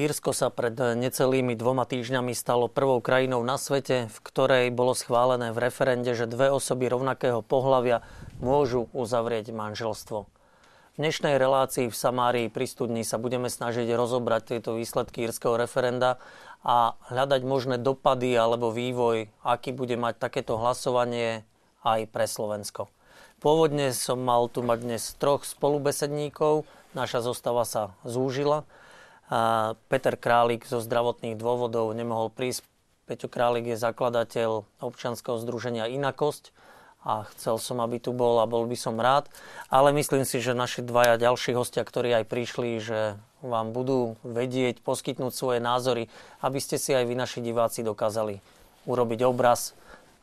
Írsko sa pred necelými dvoma týždňami stalo prvou krajinou na svete, v ktorej bolo schválené v referende, že dve osoby rovnakého pohľavia môžu uzavrieť manželstvo. V dnešnej relácii v Samárii pri studni sa budeme snažiť rozobrať tieto výsledky írskeho referenda a hľadať možné dopady alebo vývoj, aký bude mať takéto hlasovanie aj pre Slovensko. Pôvodne som mal tu mať dnes troch spolubesedníkov, naša zostava sa zúžila – Peter Králik zo zdravotných dôvodov nemohol prísť. Peťo Králik je zakladateľ občanského združenia Inakosť a chcel som, aby tu bol a bol by som rád. Ale myslím si, že naši dvaja ďalší hostia, ktorí aj prišli, že vám budú vedieť, poskytnúť svoje názory, aby ste si aj vy, naši diváci, dokázali urobiť obraz,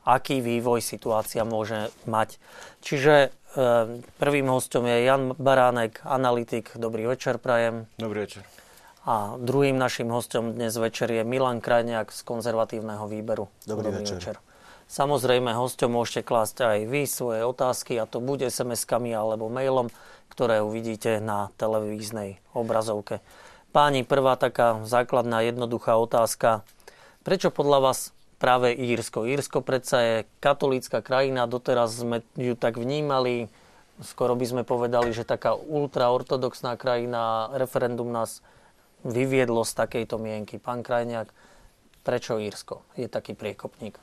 aký vývoj situácia môže mať. Čiže e, prvým hostom je Jan Baránek, analytik. Dobrý večer, prajem. Dobrý večer. A druhým našim hostom dnes večer je Milan Krajniak z konzervatívneho výberu. Dobrý, Dobrý večer. večer. Samozrejme, hostom môžete klásť aj vy svoje otázky a to bude SMS-kami alebo mailom, ktoré uvidíte na televíznej obrazovke. Páni, prvá taká základná jednoduchá otázka. Prečo podľa vás práve Írsko? Írsko predsa je katolícka krajina, doteraz sme ju tak vnímali, skoro by sme povedali, že taká ultraortodoxná krajina, referendum nás vyviedlo z takejto mienky? Pán Krajniak, prečo Írsko je taký priekopník?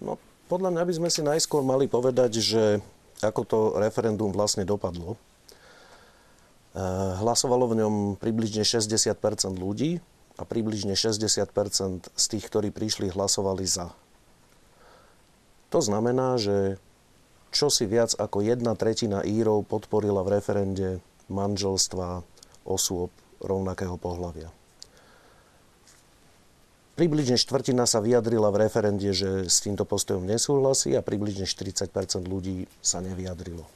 No, podľa mňa by sme si najskôr mali povedať, že ako to referendum vlastne dopadlo. Eh, hlasovalo v ňom približne 60% ľudí a približne 60% z tých, ktorí prišli, hlasovali za. To znamená, že čo si viac ako jedna tretina Írov podporila v referende manželstva osôb rovnakého pohľavia. Približne štvrtina sa vyjadrila v referende, že s týmto postojom nesúhlasí a približne 40% ľudí sa nevyjadrilo.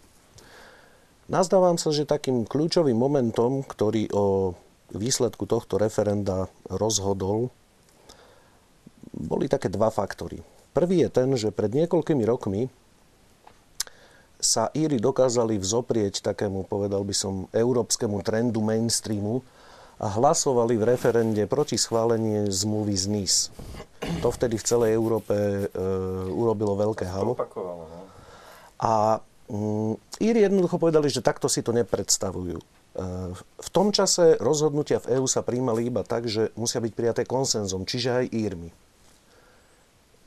Nazdávam sa, že takým kľúčovým momentom, ktorý o výsledku tohto referenda rozhodol, boli také dva faktory. Prvý je ten, že pred niekoľkými rokmi sa Íry dokázali vzoprieť takému, povedal by som, európskemu trendu mainstreamu, a hlasovali v referende proti schválenie zmluvy z NIS. To vtedy v celej Európe e, urobilo veľké halo. No. A mm, Íri jednoducho povedali, že takto si to nepredstavujú. E, v tom čase rozhodnutia v EÚ sa príjmali iba tak, že musia byť prijaté konsenzom, čiže aj Írmi.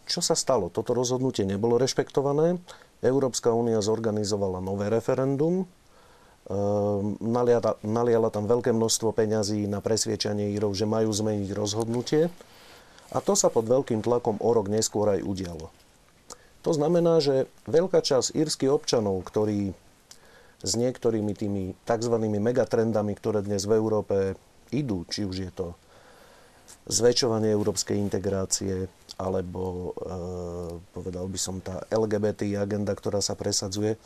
Čo sa stalo? Toto rozhodnutie nebolo rešpektované. Európska únia zorganizovala nové referendum, naliala, naliala tam veľké množstvo peňazí na presviečanie Írov, že majú zmeniť rozhodnutie. A to sa pod veľkým tlakom o rok neskôr aj udialo. To znamená, že veľká časť írskych občanov, ktorí s niektorými tými tzv. megatrendami, ktoré dnes v Európe idú, či už je to zväčšovanie európskej integrácie, alebo e, povedal by som tá LGBT agenda, ktorá sa presadzuje,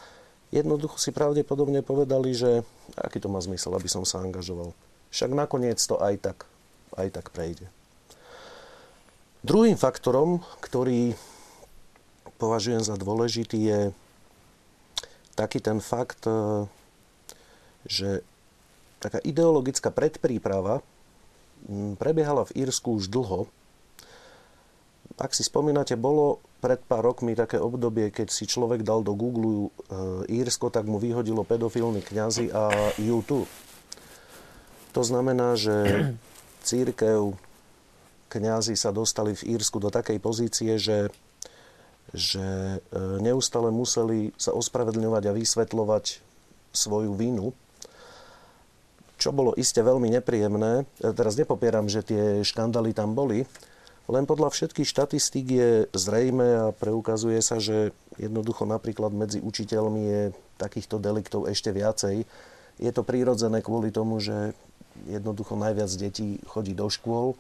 jednoducho si pravdepodobne povedali, že aký to má zmysel, aby som sa angažoval. Však nakoniec to aj tak, aj tak prejde. Druhým faktorom, ktorý považujem za dôležitý, je taký ten fakt, e, že taká ideologická predpríprava prebiehala v Írsku už dlho. Ak si spomínate, bolo pred pár rokmi také obdobie, keď si človek dal do Google e, Írsko, tak mu vyhodilo pedofilní kňazi a YouTube. To znamená, že církev, kňazi sa dostali v Írsku do takej pozície, že, že e, neustále museli sa ospravedlňovať a vysvetľovať svoju vinu, čo bolo iste veľmi nepríjemné. E, teraz nepopieram, že tie škandály tam boli, len podľa všetkých štatistík je zrejme a preukazuje sa, že jednoducho napríklad medzi učiteľmi je takýchto deliktov ešte viacej. Je to prírodzené kvôli tomu, že jednoducho najviac detí chodí do škôl.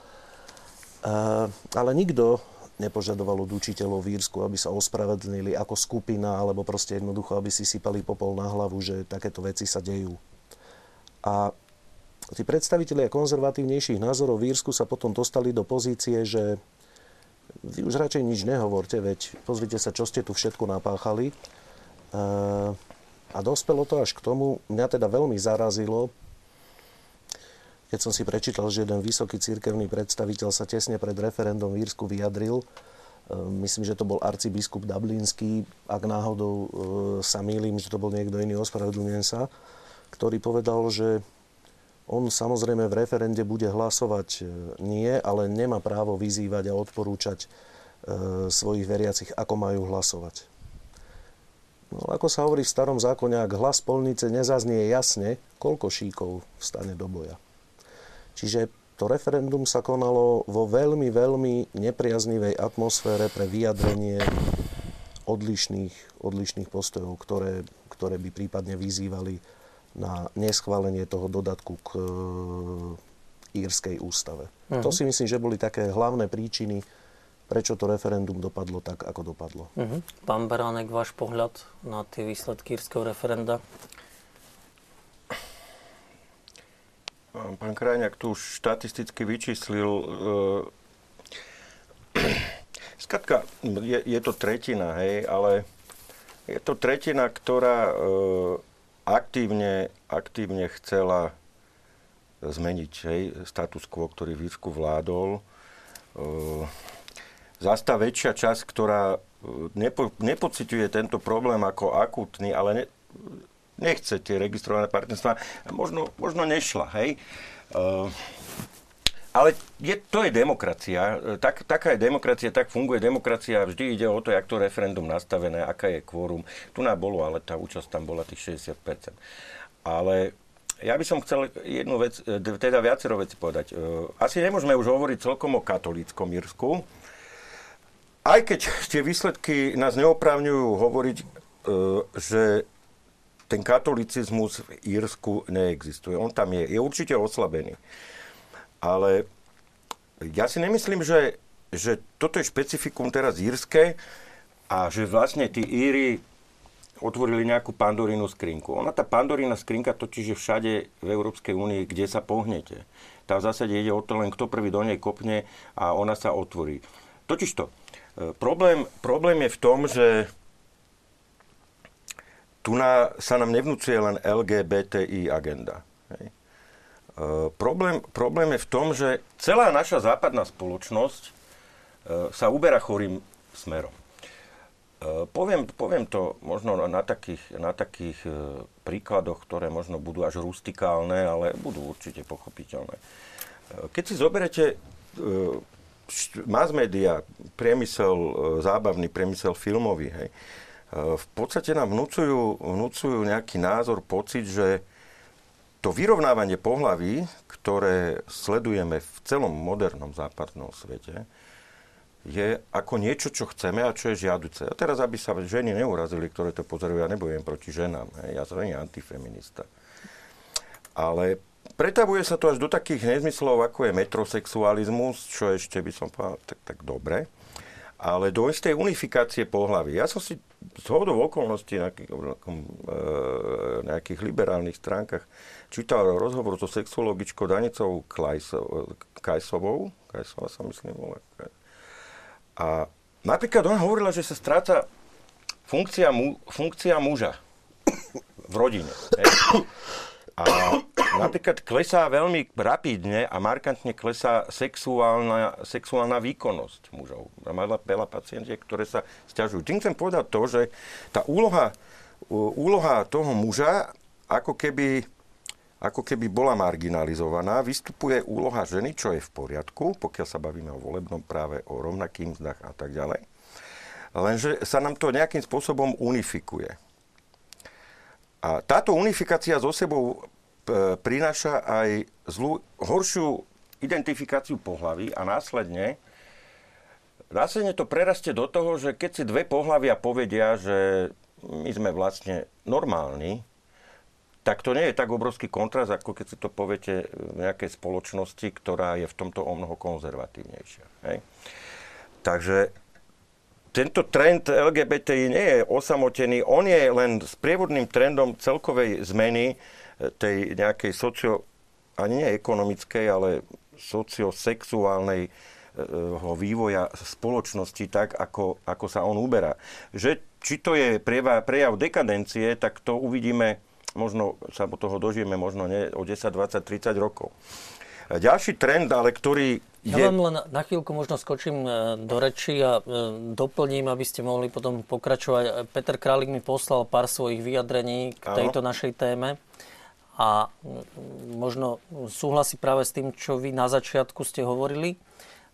Ale nikto nepožadoval od učiteľov v aby sa ospravedlnili ako skupina, alebo proste jednoducho, aby si sypali popol na hlavu, že takéto veci sa dejú. A tí predstavitelia konzervatívnejších názorov v Írsku sa potom dostali do pozície, že vy už radšej nič nehovorte, veď pozrite sa, čo ste tu všetko napáchali. A dospelo to až k tomu, mňa teda veľmi zarazilo, keď som si prečítal, že jeden vysoký cirkevný predstaviteľ sa tesne pred referendum v Írsku vyjadril, e, myslím, že to bol arcibiskup Dublinský, ak náhodou e, sa mýlim, že to bol niekto iný, ospravedlňujem sa, ktorý povedal, že on samozrejme v referende bude hlasovať e, nie, ale nemá právo vyzývať a odporúčať svojich veriacich, ako majú hlasovať. No, ako sa hovorí v starom zákone, ak hlas polnice nezaznie jasne, koľko šíkov vstane do boja. Čiže to referendum sa konalo vo veľmi, veľmi nepriaznivej atmosfére pre vyjadrenie odlišných, odlišných postojov, ktoré, ktoré by prípadne vyzývali na neschválenie toho dodatku k e, írskej ústave. Uh-huh. To si myslím, že boli také hlavné príčiny, prečo to referendum dopadlo tak, ako dopadlo. Uh-huh. Pán Beránek, váš pohľad na tie výsledky írskeho referenda? Pán Krajňák tu už štatisticky vyčíslil. E, Skratka, je, je to tretina, hej, ale je to tretina, ktorá e, aktívne, aktívne chcela zmeniť hej, status quo, ktorý v Írsku vládol. E, zás tá väčšia časť, ktorá nepo, nepociťuje tento problém ako akutný, ale ne, nechce tie registrované partnerstva. Možno, možno nešla, hej. Uh, ale je, to je demokracia. Tak, taká je demokracia, tak funguje demokracia. Vždy ide o to, jak to referendum nastavené, aká je kvórum. Tu nám bolo, ale tá účasť tam bola tých 60%. Ale ja by som chcel jednu vec, teda viacero veci povedať. Asi nemôžeme už hovoriť celkom o katolíckom Írsku, aj keď tie výsledky nás neoprávňujú hovoriť, že ten katolicizmus v Írsku neexistuje. On tam je, je určite oslabený. Ale ja si nemyslím, že, že toto je špecifikum teraz írske a že vlastne tí Íry otvorili nejakú pandorínu skrinku. Ona, tá pandorína skrinka totiž je všade v Európskej únii, kde sa pohnete. Tá v zásade ide o to len, kto prvý do nej kopne a ona sa otvorí. Totižto, e, problém, problém je v tom, že tu na, sa nám nevnúcuje len LGBTI agenda. Hej. E, problém, problém je v tom, že celá naša západná spoločnosť e, sa uberá chorým smerom. E, poviem, poviem to možno na takých, na takých príkladoch, ktoré možno budú až rustikálne, ale budú určite pochopiteľné. Keď si zoberete mass media, priemysel, zábavný priemysel filmový, hej, v podstate nám vnúcujú, vnúcujú nejaký názor, pocit, že to vyrovnávanie pohlaví, ktoré sledujeme v celom modernom západnom svete, je ako niečo, čo chceme a čo je žiaduce. A teraz, aby sa ženy neurazili, ktoré to pozorujú, ja nebojujem proti ženám. Hej. Ja som nie antifeminista. Ale pretavuje sa to až do takých nezmyslov, ako je metrosexualizmus, čo ešte by som povedal tak, tak dobre ale do istej unifikácie pohlavy. Ja som si z okolností na nejakých, liberálnych stránkach čítal rozhovor so sexuologičkou Danicou Kajsovou. Kajsová sa myslím. A napríklad ona hovorila, že sa stráca funkcia, mu, funkcia muža v rodine. A napríklad klesá veľmi rapidne a markantne klesá sexuálna, sexuálna výkonnosť mužov. Mala veľa pacientiek, ktoré sa stiažujú. Tým chcem povedať to, že tá úloha, úloha toho muža ako keby, ako keby bola marginalizovaná. Vystupuje úloha ženy, čo je v poriadku, pokiaľ sa bavíme o volebnom práve, o rovnakým mzdách a tak ďalej. Lenže sa nám to nejakým spôsobom unifikuje. A táto unifikácia so sebou prináša aj zlú, horšiu identifikáciu pohlaví a následne následne to prerastie do toho, že keď si dve pohlavia povedia, že my sme vlastne normálni, tak to nie je tak obrovský kontrast, ako keď si to poviete v nejakej spoločnosti, ktorá je v tomto o mnoho konzervatívnejšia. Hej? Takže tento trend LGBTI nie je osamotený, on je len sprievodným trendom celkovej zmeny tej nejakej socio, ani nie ekonomickej, ale sociosexuálnej e, vývoja spoločnosti tak, ako, ako sa on uberá. Že, či to je prejav dekadencie, tak to uvidíme, možno sa toho dožijeme možno nie, o 10, 20, 30 rokov. Ďalší trend, ale ktorý ja vám len na chvíľku možno skočím e, do reči a e, doplním, aby ste mohli potom pokračovať. Peter Králik mi poslal pár svojich vyjadrení k tejto Áno. našej téme a možno súhlasí práve s tým, čo vy na začiatku ste hovorili.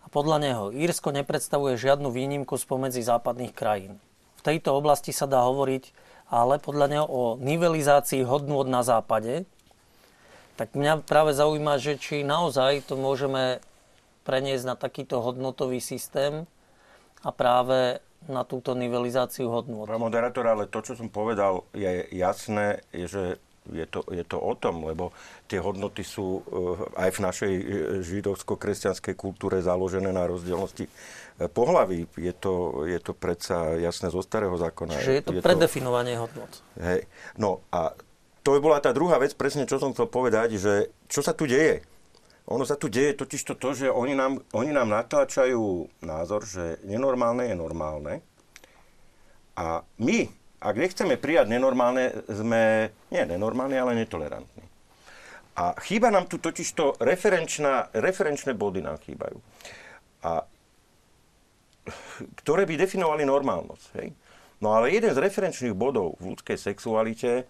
A podľa neho Írsko nepredstavuje žiadnu výnimku spomedzi západných krajín. V tejto oblasti sa dá hovoriť ale podľa neho o nivelizácii hodnôt na západe, tak mňa práve zaujíma, že či naozaj to môžeme preniesť na takýto hodnotový systém a práve na túto nivelizáciu hodnôt. Pán moderátor, ale to, čo som povedal, je jasné, je, že je to, je to o tom, lebo tie hodnoty sú eh, aj v našej eh, židovsko-kresťanskej kultúre založené na rozdielnosti eh, pohlaví. Je to, je to predsa jasné zo starého zákona. Čiže je to je predefinovanie to... hodnot. Hej. No a to by bola tá druhá vec, presne čo som chcel povedať, že čo sa tu deje. Ono sa tu deje totiž to, to že oni nám, oni nám natláčajú názor, že nenormálne je normálne. A my, ak nechceme prijať nenormálne, sme nie nenormálni, ale netolerantní. A chýba nám tu totiž to referenčné body nám chýbajú. A ktoré by definovali normálnosť. Hej? No ale jeden z referenčných bodov v ľudskej sexualite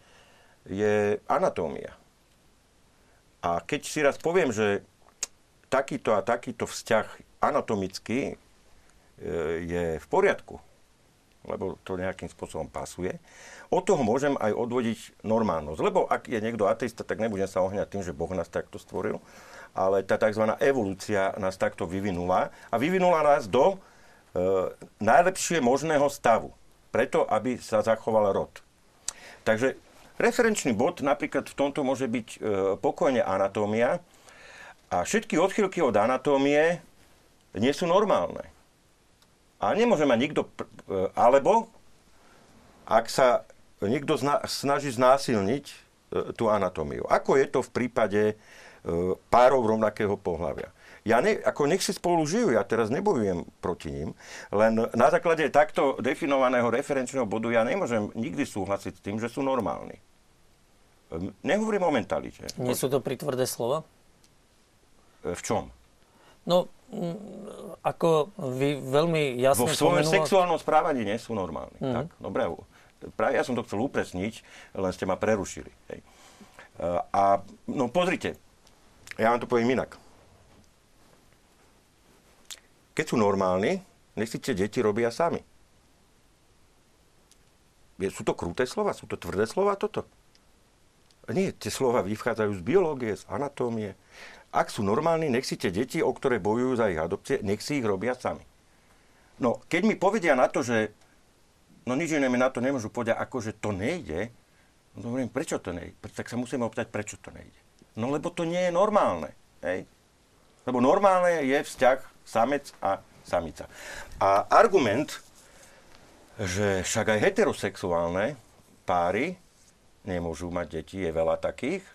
je anatómia. A keď si raz poviem, že takýto a takýto vzťah anatomicky e, je v poriadku, lebo to nejakým spôsobom pasuje, od toho môžem aj odvodiť normálnosť. Lebo ak je niekto ateista, tak nebudem sa ohňať tým, že Boh nás takto stvoril, ale tá tzv. evolúcia nás takto vyvinula a vyvinula nás do e, najlepšie možného stavu, preto aby sa zachoval rod. Takže Referenčný bod napríklad v tomto môže byť e, pokojne anatómia a všetky odchylky od anatómie nie sú normálne. A nemôže mať nikto, alebo ak sa niekto zna, snaží znásilniť e, tú anatómiu. Ako je to v prípade e, párov rovnakého pohľavia? Ja ne, ako nech si spolu žijú, ja teraz nebojujem proti ním, len na základe takto definovaného referenčného bodu ja nemôžem nikdy súhlasiť s tým, že sú normálni. Nehovorím o mentalite. Nie sú to pritvrdé slova? E, v čom? No, ako vy veľmi jasne Vo svojom pomenula... sexuálnom správaní nie sú normálni. Mm. Tak, dobre, práve ja som to chcel upresniť, len ste ma prerušili. Hej. E, a no pozrite, ja vám to poviem inak. Keď sú normálni, nech si tie deti robia sami. Sú to kruté slova? Sú to tvrdé slova toto? Nie, tie slova vychádzajú z biológie, z anatómie. Ak sú normálni, nech si tie deti, o ktoré bojujú za ich adopcie, nech si ich robia sami. No, keď mi povedia na to, že no nič iné mi na to nemôžu povedať, ako že to nejde, no hovorím, prečo to nejde? Tak sa musíme opýtať, prečo to nejde. No lebo to nie je normálne. Hej? Lebo normálne je vzťah samec a samica. A argument, že však aj heterosexuálne páry nemôžu mať deti, je veľa takých.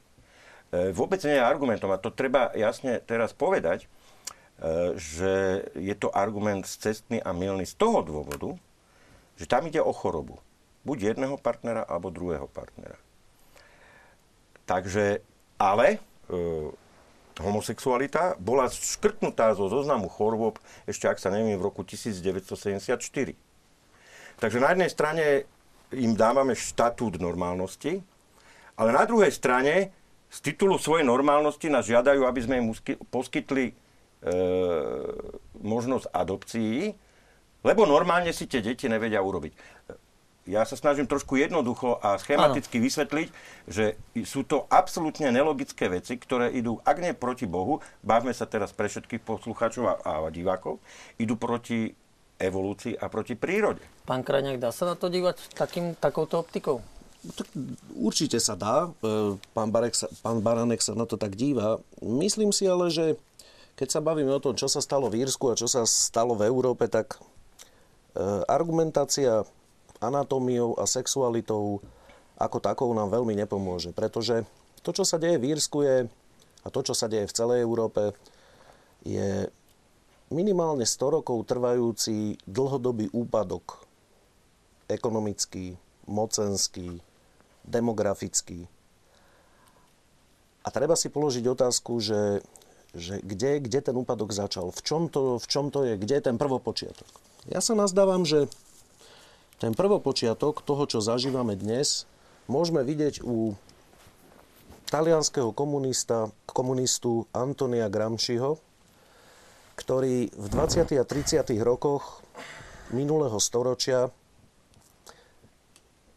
E, vôbec nie je argumentom, a to treba jasne teraz povedať, e, že je to argument cestný a milný z toho dôvodu, že tam ide o chorobu. Buď jedného partnera, alebo druhého partnera. Takže, ale e, homosexualita bola škrtnutá zo zoznamu chorôb ešte, ak sa neviem, v roku 1974. Takže na jednej strane im dávame štatút normálnosti, ale na druhej strane z titulu svojej normálnosti nás žiadajú, aby sme im poskytli e, možnosť adopcií, lebo normálne si tie deti nevedia urobiť. Ja sa snažím trošku jednoducho a schematicky ano. vysvetliť, že sú to absolútne nelogické veci, ktoré idú, ak nie proti Bohu, bavme sa teraz pre všetkých poslucháčov a, a divákov, idú proti evolúcii a proti prírode. Pán Krajňák, dá sa na to dívať takým, takouto optikou? Tak určite sa dá. E, pán, Barek sa, pán Baranek sa na to tak díva. Myslím si ale, že keď sa bavíme o tom, čo sa stalo v Írsku a čo sa stalo v Európe, tak e, argumentácia anatómiou a sexualitou ako takou nám veľmi nepomôže. Pretože to, čo sa deje v Írsku je, a to, čo sa deje v celej Európe, je minimálne 100 rokov trvajúci dlhodobý úpadok ekonomický, mocenský, demografický. A treba si položiť otázku, že, že kde, kde ten úpadok začal, v čom, to, v čom to je, kde je ten prvopočiatok. Ja sa nazdávam, že ten prvopočiatok toho, čo zažívame dnes, môžeme vidieť u talianského komunista, komunistu Antonia Gramsciho, ktorý v 20. a 30. rokoch minulého storočia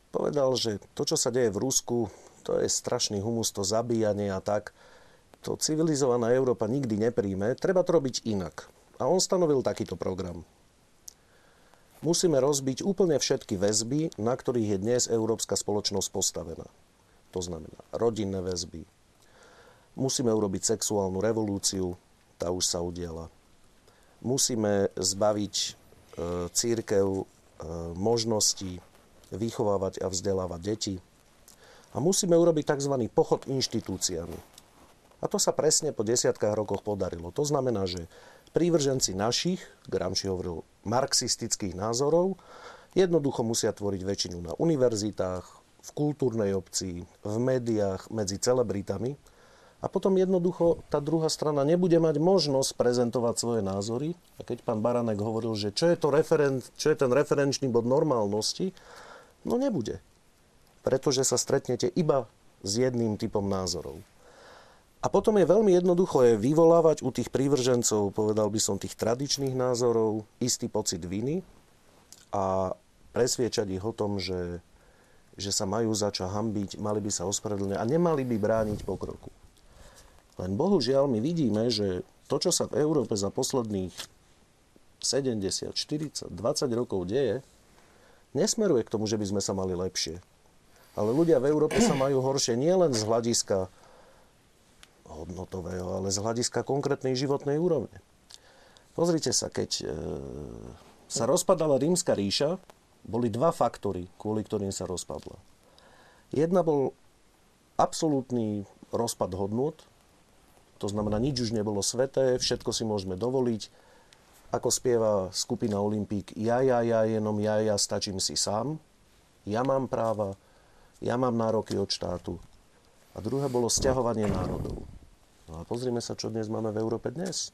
povedal, že to, čo sa deje v Rusku, to je strašný humus, to zabíjanie a tak, to civilizovaná Európa nikdy nepríjme, treba to robiť inak. A on stanovil takýto program musíme rozbiť úplne všetky väzby, na ktorých je dnes európska spoločnosť postavená. To znamená rodinné väzby. Musíme urobiť sexuálnu revolúciu, tá už sa udiala. Musíme zbaviť e, církev e, možností vychovávať a vzdelávať deti. A musíme urobiť tzv. pochod inštitúciami. A to sa presne po desiatkách rokoch podarilo. To znamená, že prívrženci našich, Gramsci hovoril, marxistických názorov, jednoducho musia tvoriť väčšinu na univerzitách, v kultúrnej obci, v médiách, medzi celebritami. A potom jednoducho tá druhá strana nebude mať možnosť prezentovať svoje názory. A keď pán Baranek hovoril, že čo je, to referent, čo je ten referenčný bod normálnosti, no nebude. Pretože sa stretnete iba s jedným typom názorov. A potom je veľmi jednoducho je vyvolávať u tých prívržencov, povedal by som, tých tradičných názorov, istý pocit viny a presviečať ich o tom, že, že sa majú začať hambiť, mali by sa ospravedlniť a nemali by brániť pokroku. Len bohužiaľ my vidíme, že to, čo sa v Európe za posledných 70, 40, 20 rokov deje, nesmeruje k tomu, že by sme sa mali lepšie. Ale ľudia v Európe sa majú horšie nielen z hľadiska hodnotového, ale z hľadiska konkrétnej životnej úrovne. Pozrite sa, keď e, sa rozpadala rímska ríša, boli dva faktory, kvôli ktorým sa rozpadla. Jedna bol absolútny rozpad hodnot, to znamená, nič už nebolo sveté, všetko si môžeme dovoliť. Ako spieva skupina Olympík, ja, ja, ja, jenom ja, ja, stačím si sám. Ja mám práva, ja mám nároky od štátu. A druhé bolo stiahovanie národov. No a pozrime sa, čo dnes máme v Európe dnes.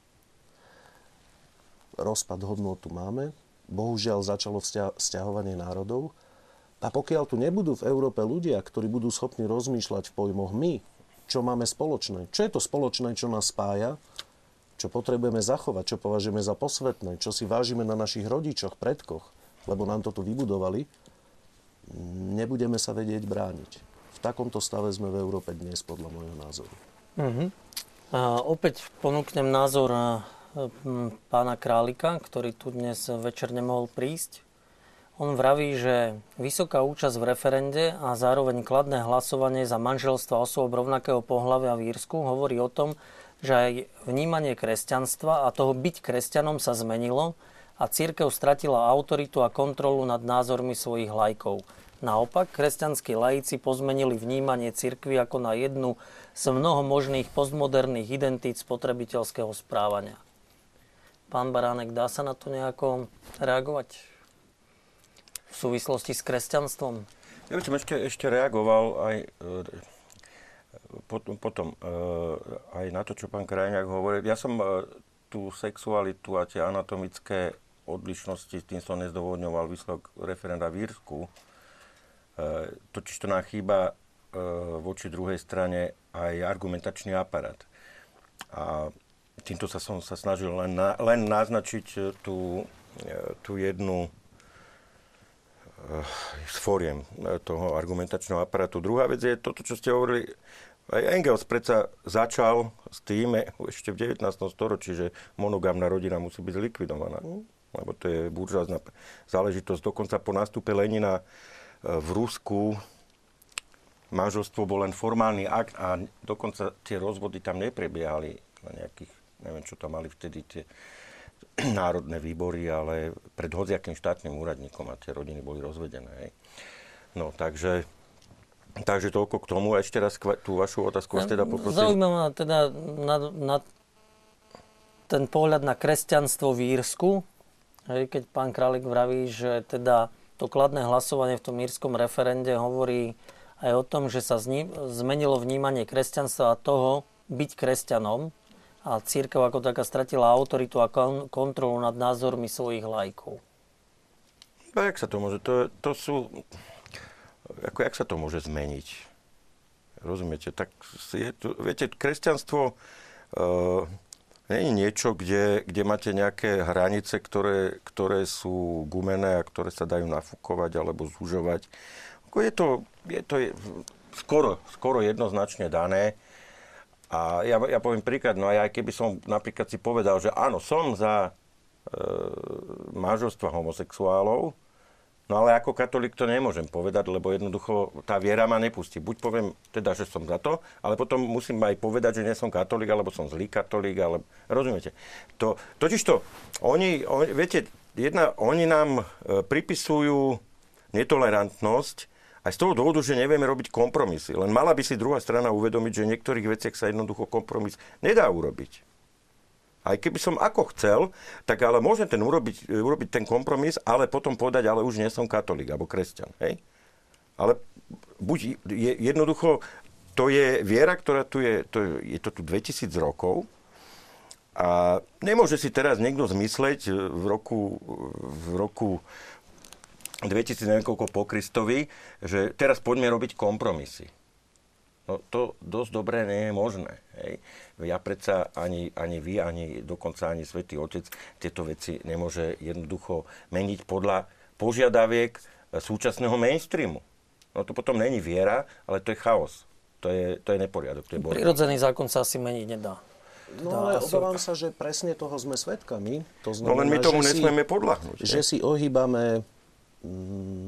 Rozpad hodnotu máme, bohužiaľ začalo vzťahovanie národov. A pokiaľ tu nebudú v Európe ľudia, ktorí budú schopní rozmýšľať v pojmoch my, čo máme spoločné, čo je to spoločné, čo nás spája, čo potrebujeme zachovať, čo považujeme za posvetné, čo si vážime na našich rodičoch, predkoch, lebo nám to tu vybudovali, nebudeme sa vedieť brániť. V takomto stave sme v Európe dnes, podľa môjho názoru. Mm-hmm. A opäť ponúknem názor pána Králika, ktorý tu dnes večer nemohol prísť. On vraví, že vysoká účasť v referende a zároveň kladné hlasovanie za manželstvo osôb rovnakého pohľavia v Írsku hovorí o tom, že aj vnímanie kresťanstva a toho byť kresťanom sa zmenilo a církev stratila autoritu a kontrolu nad názormi svojich lajkov. Naopak, kresťanskí laici pozmenili vnímanie cirkvy ako na jednu z mnoho možných postmoderných identít spotrebiteľského správania. Pán Baránek, dá sa na to nejako reagovať v súvislosti s kresťanstvom? Ja by som ešte, ešte reagoval aj e, potom, potom e, aj na to, čo pán Krajňák hovoril. Ja som e, tú sexualitu a tie anatomické odlišnosti, tým som nezdovodňoval výsledok referenda v Írsku, E, totiž to nám chýba voči druhej strane aj argumentačný aparát. A týmto sa som sa snažil len, na, len naznačiť tú, tú jednu z fóriem toho argumentačného aparátu. Druhá vec je toto, čo ste hovorili, aj Engels predsa začal s tým ešte v 19. storočí, že monogámna rodina musí byť zlikvidovaná. Lebo to je buržázna záležitosť. Dokonca po nástupe Lenina v Rusku manželstvo bol len formálny akt a dokonca tie rozvody tam neprebiehali na nejakých, neviem čo tam mali vtedy tie národné výbory, ale pred hociakým štátnym úradníkom a tie rodiny boli rozvedené. No, takže, takže toľko k tomu. A ešte raz tú vašu otázku vás teda poprosím. Zaujímavá teda na, na ten pohľad na kresťanstvo v Írsku, hej, keď pán Králik vraví, že teda to kladné hlasovanie v tom írskom referende hovorí aj o tom, že sa zmenilo vnímanie kresťanstva a toho byť kresťanom a a církev ako taká stratila autoritu a kon- kontrolu nad názormi svojich lajkov. No jak sa to môže? To, to sú... Ako, jak sa to môže zmeniť? Rozumiete? Tak je to, viete, kresťanstvo uh, nie je niečo, kde, kde máte nejaké hranice, ktoré, ktoré sú gumené a ktoré sa dajú nafúkovať alebo zúžovať. Je to, je to skoro, skoro jednoznačne dané. A ja, ja poviem príklad, no aj keby som napríklad si povedal, že áno, som za e, manželstva homosexuálov, No ale ako katolík to nemôžem povedať, lebo jednoducho tá viera ma nepustí. Buď poviem teda, že som za to, ale potom musím aj povedať, že nie som katolík, alebo som zlý katolík, ale rozumiete. To, totiž to, oni, oni, viete, jedna, oni nám e, pripisujú netolerantnosť aj z toho dôvodu, že nevieme robiť kompromisy. Len mala by si druhá strana uvedomiť, že v niektorých veciach sa jednoducho kompromis nedá urobiť. Aj keby som ako chcel, tak ale môžem ten urobiť, urobiť ten kompromis, ale potom povedať, ale už nie som katolík alebo kresťan. Hej? Ale buď je, jednoducho, to je viera, ktorá tu je, to je, je to tu 2000 rokov a nemôže si teraz niekto zmysleť v roku, v roku 2000 niekoľko po Kristovi, že teraz poďme robiť kompromisy. No to dosť dobré nie je možné. Hej. Ja predsa ani, ani vy, ani dokonca ani Svetý Otec tieto veci nemôže jednoducho meniť podľa požiadaviek súčasného mainstreamu. No to potom není viera, ale to je chaos. To je, to je neporiadok. To je Prirodzený zákon sa asi meniť nedá. No ale obávam sa, že presne toho sme svedkami. To znamená, no len my tomu nesmieme podľahnúť. Že si ohýbame mm,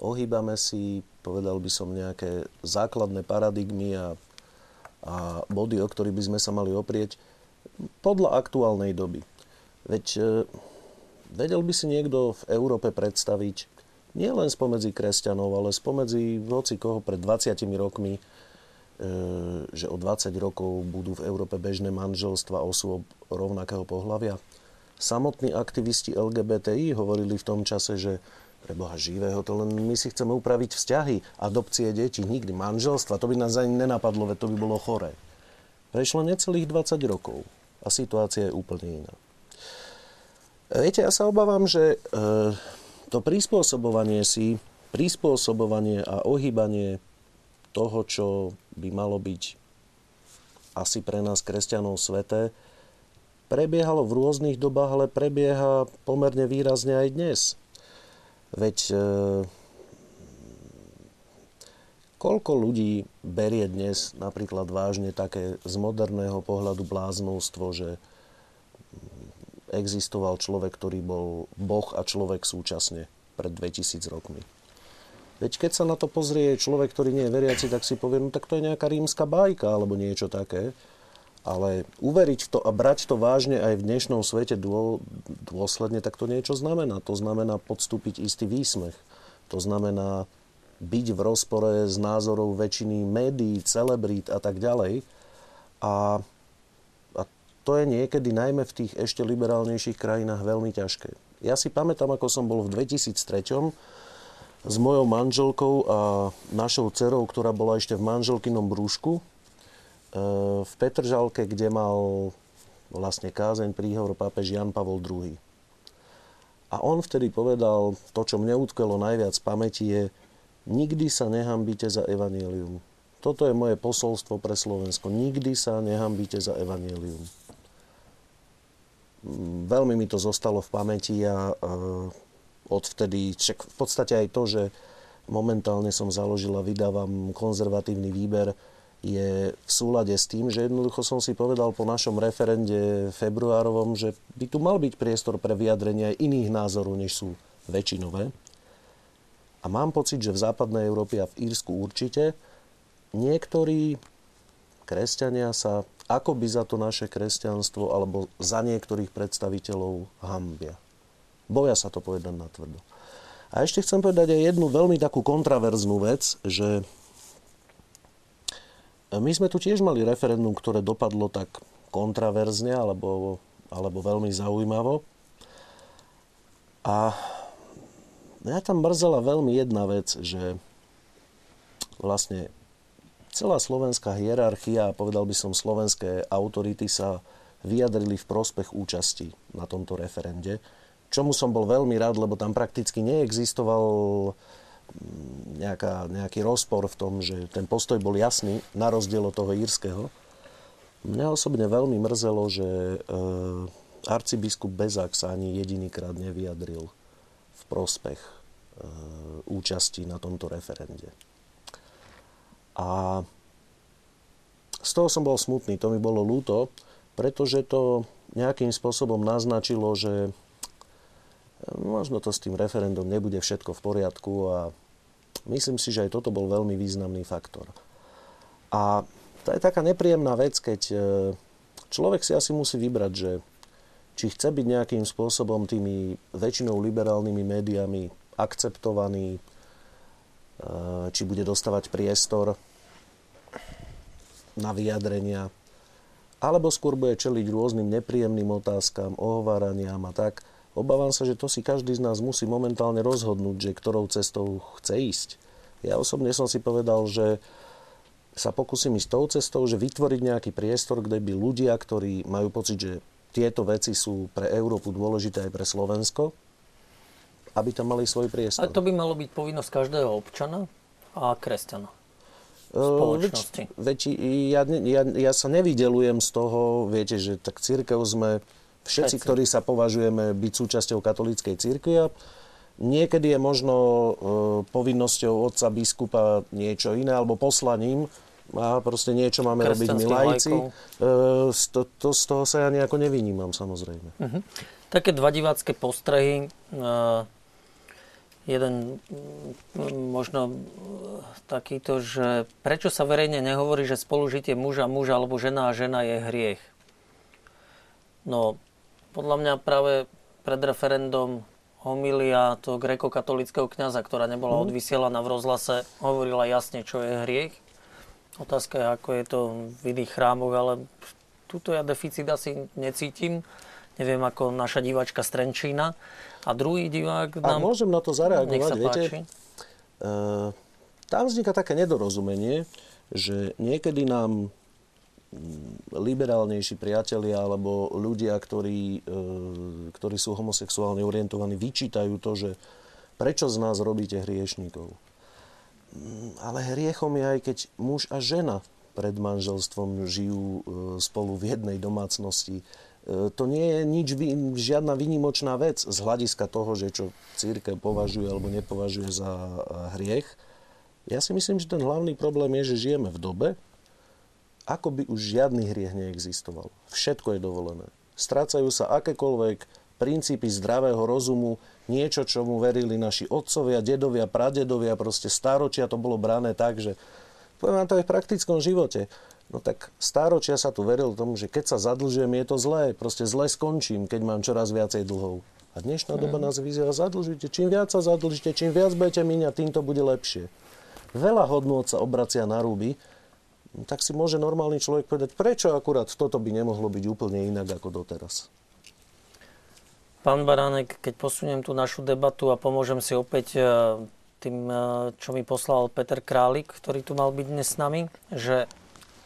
ohýbame si, povedal by som, nejaké základné paradigmy a, a body, o ktorých by sme sa mali oprieť podľa aktuálnej doby. Veď e, vedel by si niekto v Európe predstaviť, nie len spomedzi kresťanov, ale spomedzi hoci koho pred 20 rokmi, e, že o 20 rokov budú v Európe bežné manželstva osôb rovnakého pohľavia. Samotní aktivisti LGBTI hovorili v tom čase, že pre Boha živého, to len my si chceme upraviť vzťahy, adopcie detí, nikdy manželstva, to by nás ani nenapadlo, veď to by bolo choré. Prešlo necelých 20 rokov a situácia je úplne iná. Viete, ja sa obávam, že e, to prispôsobovanie si, prispôsobovanie a ohýbanie toho, čo by malo byť asi pre nás kresťanov sveté, prebiehalo v rôznych dobách, ale prebieha pomerne výrazne aj dnes. Veď e, koľko ľudí berie dnes napríklad vážne také z moderného pohľadu bláznostvo, že existoval človek, ktorý bol boh a človek súčasne pred 2000 rokmi. Veď keď sa na to pozrie človek, ktorý nie je veriaci, tak si povie, no tak to je nejaká rímska bajka alebo niečo také. Ale uveriť to a brať to vážne aj v dnešnom svete dô, dôsledne, tak to niečo znamená. To znamená podstúpiť istý výsmech. To znamená byť v rozpore s názorov väčšiny médií, celebrít a tak ďalej. A, a to je niekedy najmä v tých ešte liberálnejších krajinách veľmi ťažké. Ja si pamätám, ako som bol v 2003 s mojou manželkou a našou dcerou, ktorá bola ešte v manželkynom brúšku v Petržalke, kde mal vlastne kázeň príhovor pápež Jan Pavol II. A on vtedy povedal, to, čo mne utkelo najviac v pamäti, je nikdy sa nehambíte za evanílium. Toto je moje posolstvo pre Slovensko. Nikdy sa nehambíte za evanílium. Veľmi mi to zostalo v pamäti a odvtedy, čak v podstate aj to, že momentálne som založil a vydávam konzervatívny výber, je v súlade s tým, že jednoducho som si povedal po našom referende februárovom, že by tu mal byť priestor pre vyjadrenie aj iných názorov, než sú väčšinové. A mám pocit, že v západnej Európe a v Írsku určite niektorí kresťania sa ako za to naše kresťanstvo alebo za niektorých predstaviteľov hambia. Boja sa to povedať na tvrdo. A ešte chcem povedať aj jednu veľmi takú kontraverznú vec, že my sme tu tiež mali referendum, ktoré dopadlo tak kontraverzne alebo, alebo veľmi zaujímavo. A ja tam mrzela veľmi jedna vec, že vlastne celá slovenská hierarchia, povedal by som slovenské autority sa vyjadrili v prospech účasti na tomto referende. Čomu som bol veľmi rád, lebo tam prakticky neexistoval nejaká, nejaký rozpor v tom, že ten postoj bol jasný, na rozdiel od toho írskeho. Mňa osobne veľmi mrzelo, že e, arcibiskup Bezák sa ani jedinýkrát nevyjadril v prospech e, účasti na tomto referende. A z toho som bol smutný, to mi bolo ľúto, pretože to nejakým spôsobom naznačilo, že možno to s tým referendum nebude všetko v poriadku a myslím si, že aj toto bol veľmi významný faktor. A to je taká nepríjemná vec, keď eh, človek si asi musí vybrať, že či chce byť nejakým spôsobom tými väčšinou liberálnymi médiami akceptovaný, eh, či bude dostávať priestor na vyjadrenia, alebo skôr bude čeliť rôznym nepríjemným otázkam, ohováraniam a tak. Obávam sa, že to si každý z nás musí momentálne rozhodnúť, že ktorou cestou chce ísť. Ja osobne som si povedal, že sa pokúsim ísť tou cestou, že vytvoriť nejaký priestor, kde by ľudia, ktorí majú pocit, že tieto veci sú pre Európu dôležité aj pre Slovensko, aby tam mali svoj priestor. Ale to by malo byť povinnosť každého občana a kresťana spoločnosti. Veď, veď ja, ja, ja sa nevydelujem z toho, viete, že tak církev sme všetci, všetci, ktorí sa považujeme byť súčasťou katolíckej církvy a niekedy je možno e, povinnosťou otca biskupa niečo iné alebo poslaním a proste niečo máme robiť my lajci. E, z, to, to, z toho sa ja nejako nevynímam, samozrejme. Uh-huh. Také dva divácké postrehy. E, jeden možno takýto, že prečo sa verejne nehovorí, že spolužitie muža, muža alebo žena a žena je hriech? No, podľa mňa práve pred referendum homilia toho grekokatolického kňaza, ktorá nebola mm. odvysielaná v rozhlase, hovorila jasne, čo je hriech. Otázka je, ako je to v iných chrámoch, ale tuto ja deficit asi necítim. Neviem, ako naša diváčka Strenčína. A druhý divák nám... A môžem na to zareagovať, viete? Uh, tam vzniká také nedorozumenie, že niekedy nám liberálnejší priatelia alebo ľudia, ktorí, e, ktorí sú homosexuálne orientovaní, vyčítajú to, že prečo z nás robíte hriešnikov. Mm, ale hriechom je aj keď muž a žena pred manželstvom žijú e, spolu v jednej domácnosti E, to nie je nič, žiadna výnimočná vec z hľadiska toho, že čo církev považuje alebo nepovažuje za hriech. Ja si myslím, že ten hlavný problém je, že žijeme v dobe, ako by už žiadny hriech neexistoval. Všetko je dovolené. Strácajú sa akékoľvek princípy zdravého rozumu, niečo, čomu verili naši otcovia, dedovia, pradedovia, proste stáročia to bolo brané tak, že poviem vám to aj v praktickom živote. No tak stáročia sa tu veril tomu, že keď sa zadlžujem, je to zlé. Proste zle skončím, keď mám čoraz viacej dlhov. A dnešná doba mm. nás vyzýva, zadlžujte. Čím viac sa zadlžíte, čím viac budete míňať, tým to bude lepšie. Veľa hodnôt sa obracia na ruby, tak si môže normálny človek povedať, prečo akurát toto by nemohlo byť úplne inak ako doteraz. Pán Baránek, keď posuniem tú našu debatu a pomôžem si opäť e, tým, e, čo mi poslal Peter Králik, ktorý tu mal byť dnes s nami, že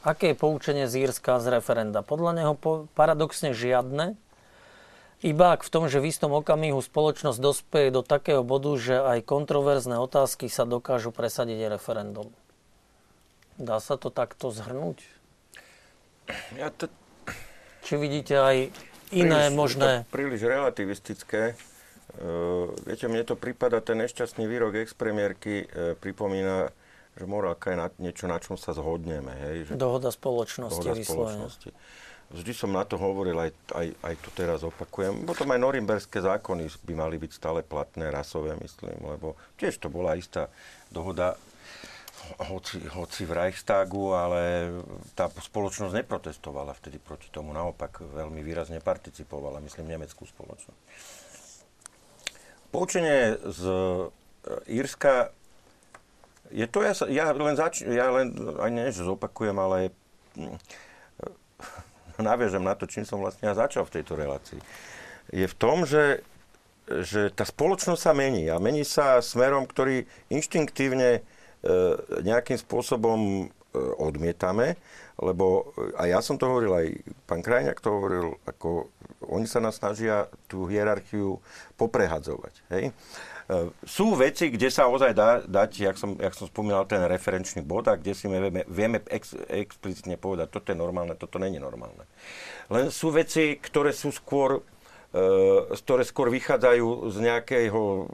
Aké je poučenie z Írska z referenda? Podľa neho paradoxne žiadne, iba ak v tom, že v istom okamihu spoločnosť dospeje do takého bodu, že aj kontroverzné otázky sa dokážu presadiť referendum. Dá sa to takto zhrnúť? Ja to... Či vidíte aj iné príliš, možné... Príliš relativistické. Uh, viete, mne to prípada, ten nešťastný výrok expremiérky uh, pripomína že morálka je na, niečo, na čom sa zhodneme. Hej, že dohoda spoločnosti. Dohoda spoločnosti. Vždy som na to hovoril, aj, aj, aj to teraz opakujem. Potom aj norimberské zákony by mali byť stále platné, rasové, myslím, lebo tiež to bola istá dohoda, hoci, hoci v Reichstagu, ale tá spoločnosť neprotestovala vtedy proti tomu. Naopak veľmi výrazne participovala, myslím, nemeckú spoločnosť. Poučenie z Írska je to, ja, sa, ja len, zač- ja len aj nie, že zopakujem, ale hm, naviažem na to, čím som vlastne ja začal v tejto relácii. Je v tom, že, že tá spoločnosť sa mení a mení sa smerom, ktorý inštinktívne e, nejakým spôsobom odmietame, lebo a ja som to hovoril, aj pán Krajňák to hovoril, ako oni sa nás snažia tú hierarchiu poprehadzovať. Hej? E, sú veci, kde sa ozaj dá dať, jak som, jak som spomínal, ten referenčný bod a kde si vieme, vieme ex, explicitne povedať, toto je normálne, toto není normálne. Len sú veci, ktoré sú skôr e, ktoré skôr vychádzajú z nejakého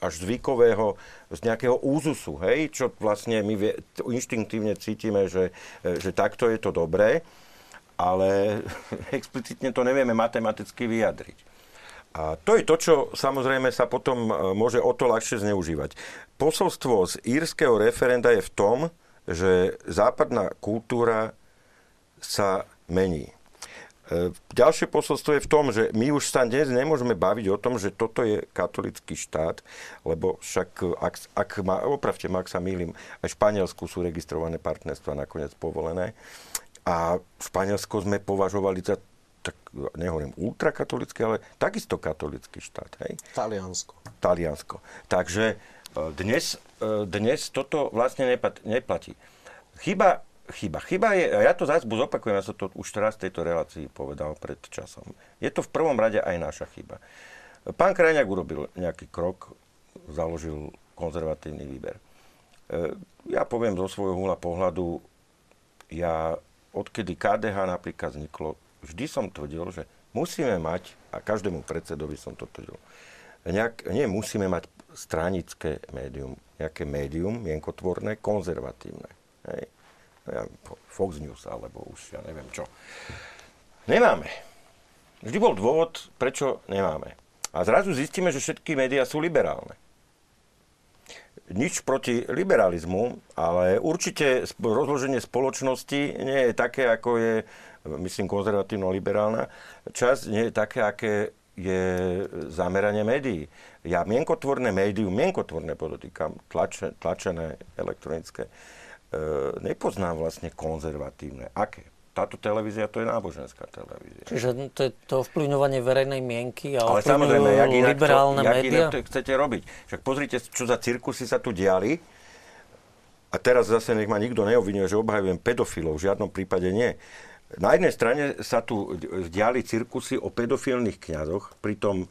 až zvykového, z nejakého úzusu, hej, čo vlastne my vie, inštinktívne cítime, že, e, že takto je to dobré, ale explicitne to nevieme matematicky vyjadriť. A to je to, čo samozrejme sa potom e, môže o to ľahšie zneužívať. Posolstvo z írskeho referenda je v tom, že západná kultúra sa mení. Ďalšie posolstvo je v tom, že my už sa dnes nemôžeme baviť o tom, že toto je katolický štát, lebo však, ak, ak ma, opravte ma, ak sa mýlim, aj v Španielsku sú registrované partnerstva nakoniec povolené. A v Španielsku sme považovali za tak nehovorím ultrakatolický, ale takisto katolický štát. Hej? Taliansko. Taliansko. Takže e, dnes, e, dnes toto vlastne neplatí. Chyba, chyba. Chyba je, ja to zase zopakujem, ja som to už teraz v tejto relácii povedal pred časom. Je to v prvom rade aj naša chyba. Pán Krajňák urobil nejaký krok, založil konzervatívny výber. E, ja poviem zo svojho hula pohľadu, ja odkedy KDH napríklad vzniklo, vždy som tvrdil, že musíme mať, a každému predsedovi som to tvrdil, nejak, nie musíme mať stranické médium, nejaké médium, mienkotvorné, konzervatívne. Hej. Fox News, alebo už ja neviem čo. Nemáme. Vždy bol dôvod, prečo nemáme. A zrazu zistíme, že všetky médiá sú liberálne. Nič proti liberalizmu, ale určite rozloženie spoločnosti nie je také, ako je myslím konzervatívno-liberálna časť nie je také, aké je zameranie médií. Ja mienkotvorné médium, mienkotvorné podotýkam, tlače, tlačené elektronické, nepoznám vlastne konzervatívne. Aké? Táto televízia to je náboženská televízia. Čiže to je to vplyvňovanie verejnej mienky a Ale samozrejme, jak inak, liberálne to, jak inak to chcete robiť. Však pozrite, čo za cirkusy sa tu diali. A teraz zase nech ma nikto neobvinuje, že obhajujem pedofilov. V žiadnom prípade nie. Na jednej strane sa tu diali cirkusy o pedofilných kňazoch, pritom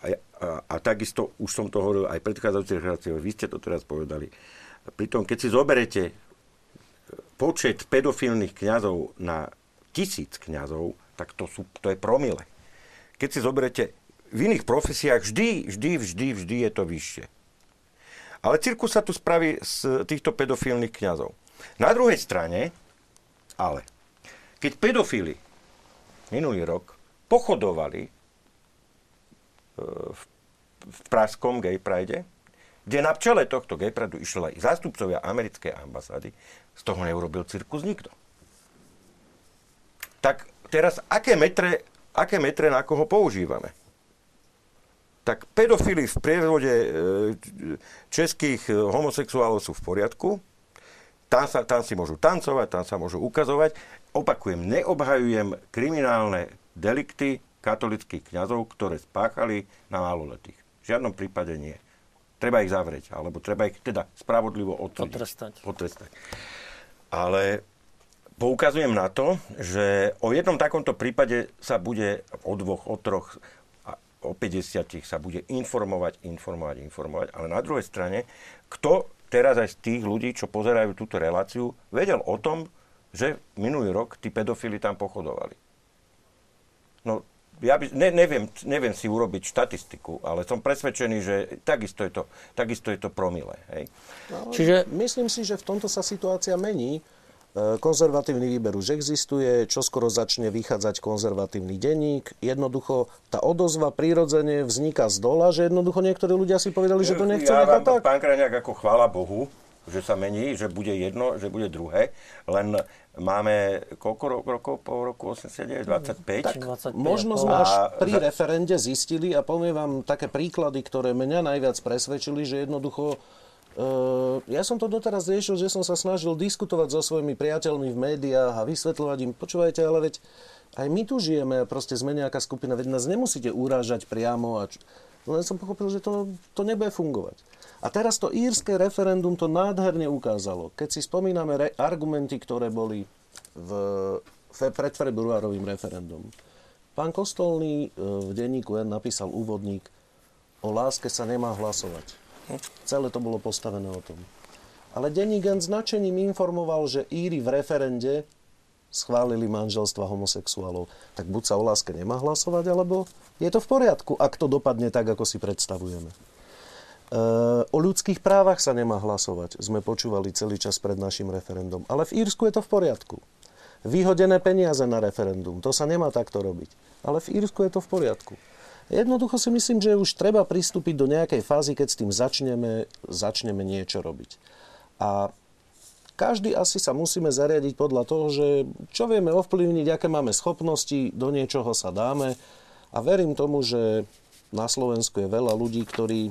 a, a, a takisto už som to hovoril aj predchádzajúcej relácii, vy ste to teraz povedali. Pritom, keď si zoberete počet pedofilných kňazov na tisíc kňazov, tak to, sú, to je promile. Keď si zoberete v iných profesiách, vždy, vždy, vždy, vždy je to vyššie. Ale cirkus sa tu spraví z týchto pedofilných kňazov. Na druhej strane, ale keď pedofili minulý rok pochodovali e, v, v Pražskom gay pride, kde na čele tohto gay prideu išli aj zástupcovia americkej ambasády, z toho neurobil cirkus nikto. Tak teraz, aké metre, aké metre na koho používame? Tak pedofily v prievode e, českých homosexuálov sú v poriadku, tam, sa, tam si môžu tancovať, tam sa môžu ukazovať. Opakujem, neobhajujem kriminálne delikty katolických kňazov, ktoré spáchali na maloletých. V žiadnom prípade nie. Treba ich zavrieť, alebo treba ich teda spravodlivo odsúdiť. Potrestať. Potrestať. Ale poukazujem na to, že o jednom takomto prípade sa bude o dvoch, o troch, o 50 sa bude informovať, informovať, informovať. Ale na druhej strane, kto teraz aj z tých ľudí, čo pozerajú túto reláciu, vedel o tom, že minulý rok tí pedofili tam pochodovali. No, ja by, ne, neviem, neviem si urobiť štatistiku, ale som presvedčený, že takisto je to, takisto je to promile. Hej. No, Čiže myslím si, že v tomto sa situácia mení. E, konzervatívny výber už existuje, čo skoro začne vychádzať konzervatívny denník. Jednoducho tá odozva prirodzene vzniká z dola, že jednoducho niektorí ľudia si povedali, že to nechce ja nechať tak. Pán Krajňák, ako chvála Bohu, že sa mení, že bude jedno, že bude druhé, len máme koľko rokov po roku 89, 25? Tak 25 možno sme až pri za... referende zistili a poviem vám také príklady, ktoré mňa najviac presvedčili, že jednoducho Uh, ja som to doteraz riešil, že som sa snažil diskutovať so svojimi priateľmi v médiách a vysvetľovať im, počúvajte, ale veď aj my tu žijeme a proste sme nejaká skupina, veď nás nemusíte urážať priamo. A č- Len som pochopil, že to, to nebude fungovať. A teraz to írske referendum to nádherne ukázalo. Keď si spomíname re- argumenty, ktoré boli v, fe, pred februárovým referendum. Pán Kostolný e, v denníku N napísal úvodník o láske sa nemá hlasovať. Celé to bolo postavené o tom. Ale denník N značením informoval, že Íry v referende schválili manželstva homosexuálov. Tak buď sa o láske nemá hlasovať, alebo je to v poriadku, ak to dopadne tak, ako si predstavujeme. E, o ľudských právach sa nemá hlasovať. Sme počúvali celý čas pred našim referendum. Ale v Írsku je to v poriadku. Vyhodené peniaze na referendum. To sa nemá takto robiť. Ale v Írsku je to v poriadku. Jednoducho si myslím, že už treba pristúpiť do nejakej fázy, keď s tým začneme, začneme niečo robiť. A každý asi sa musíme zariadiť podľa toho, že čo vieme ovplyvniť, aké máme schopnosti, do niečoho sa dáme. A verím tomu, že na Slovensku je veľa ľudí, ktorí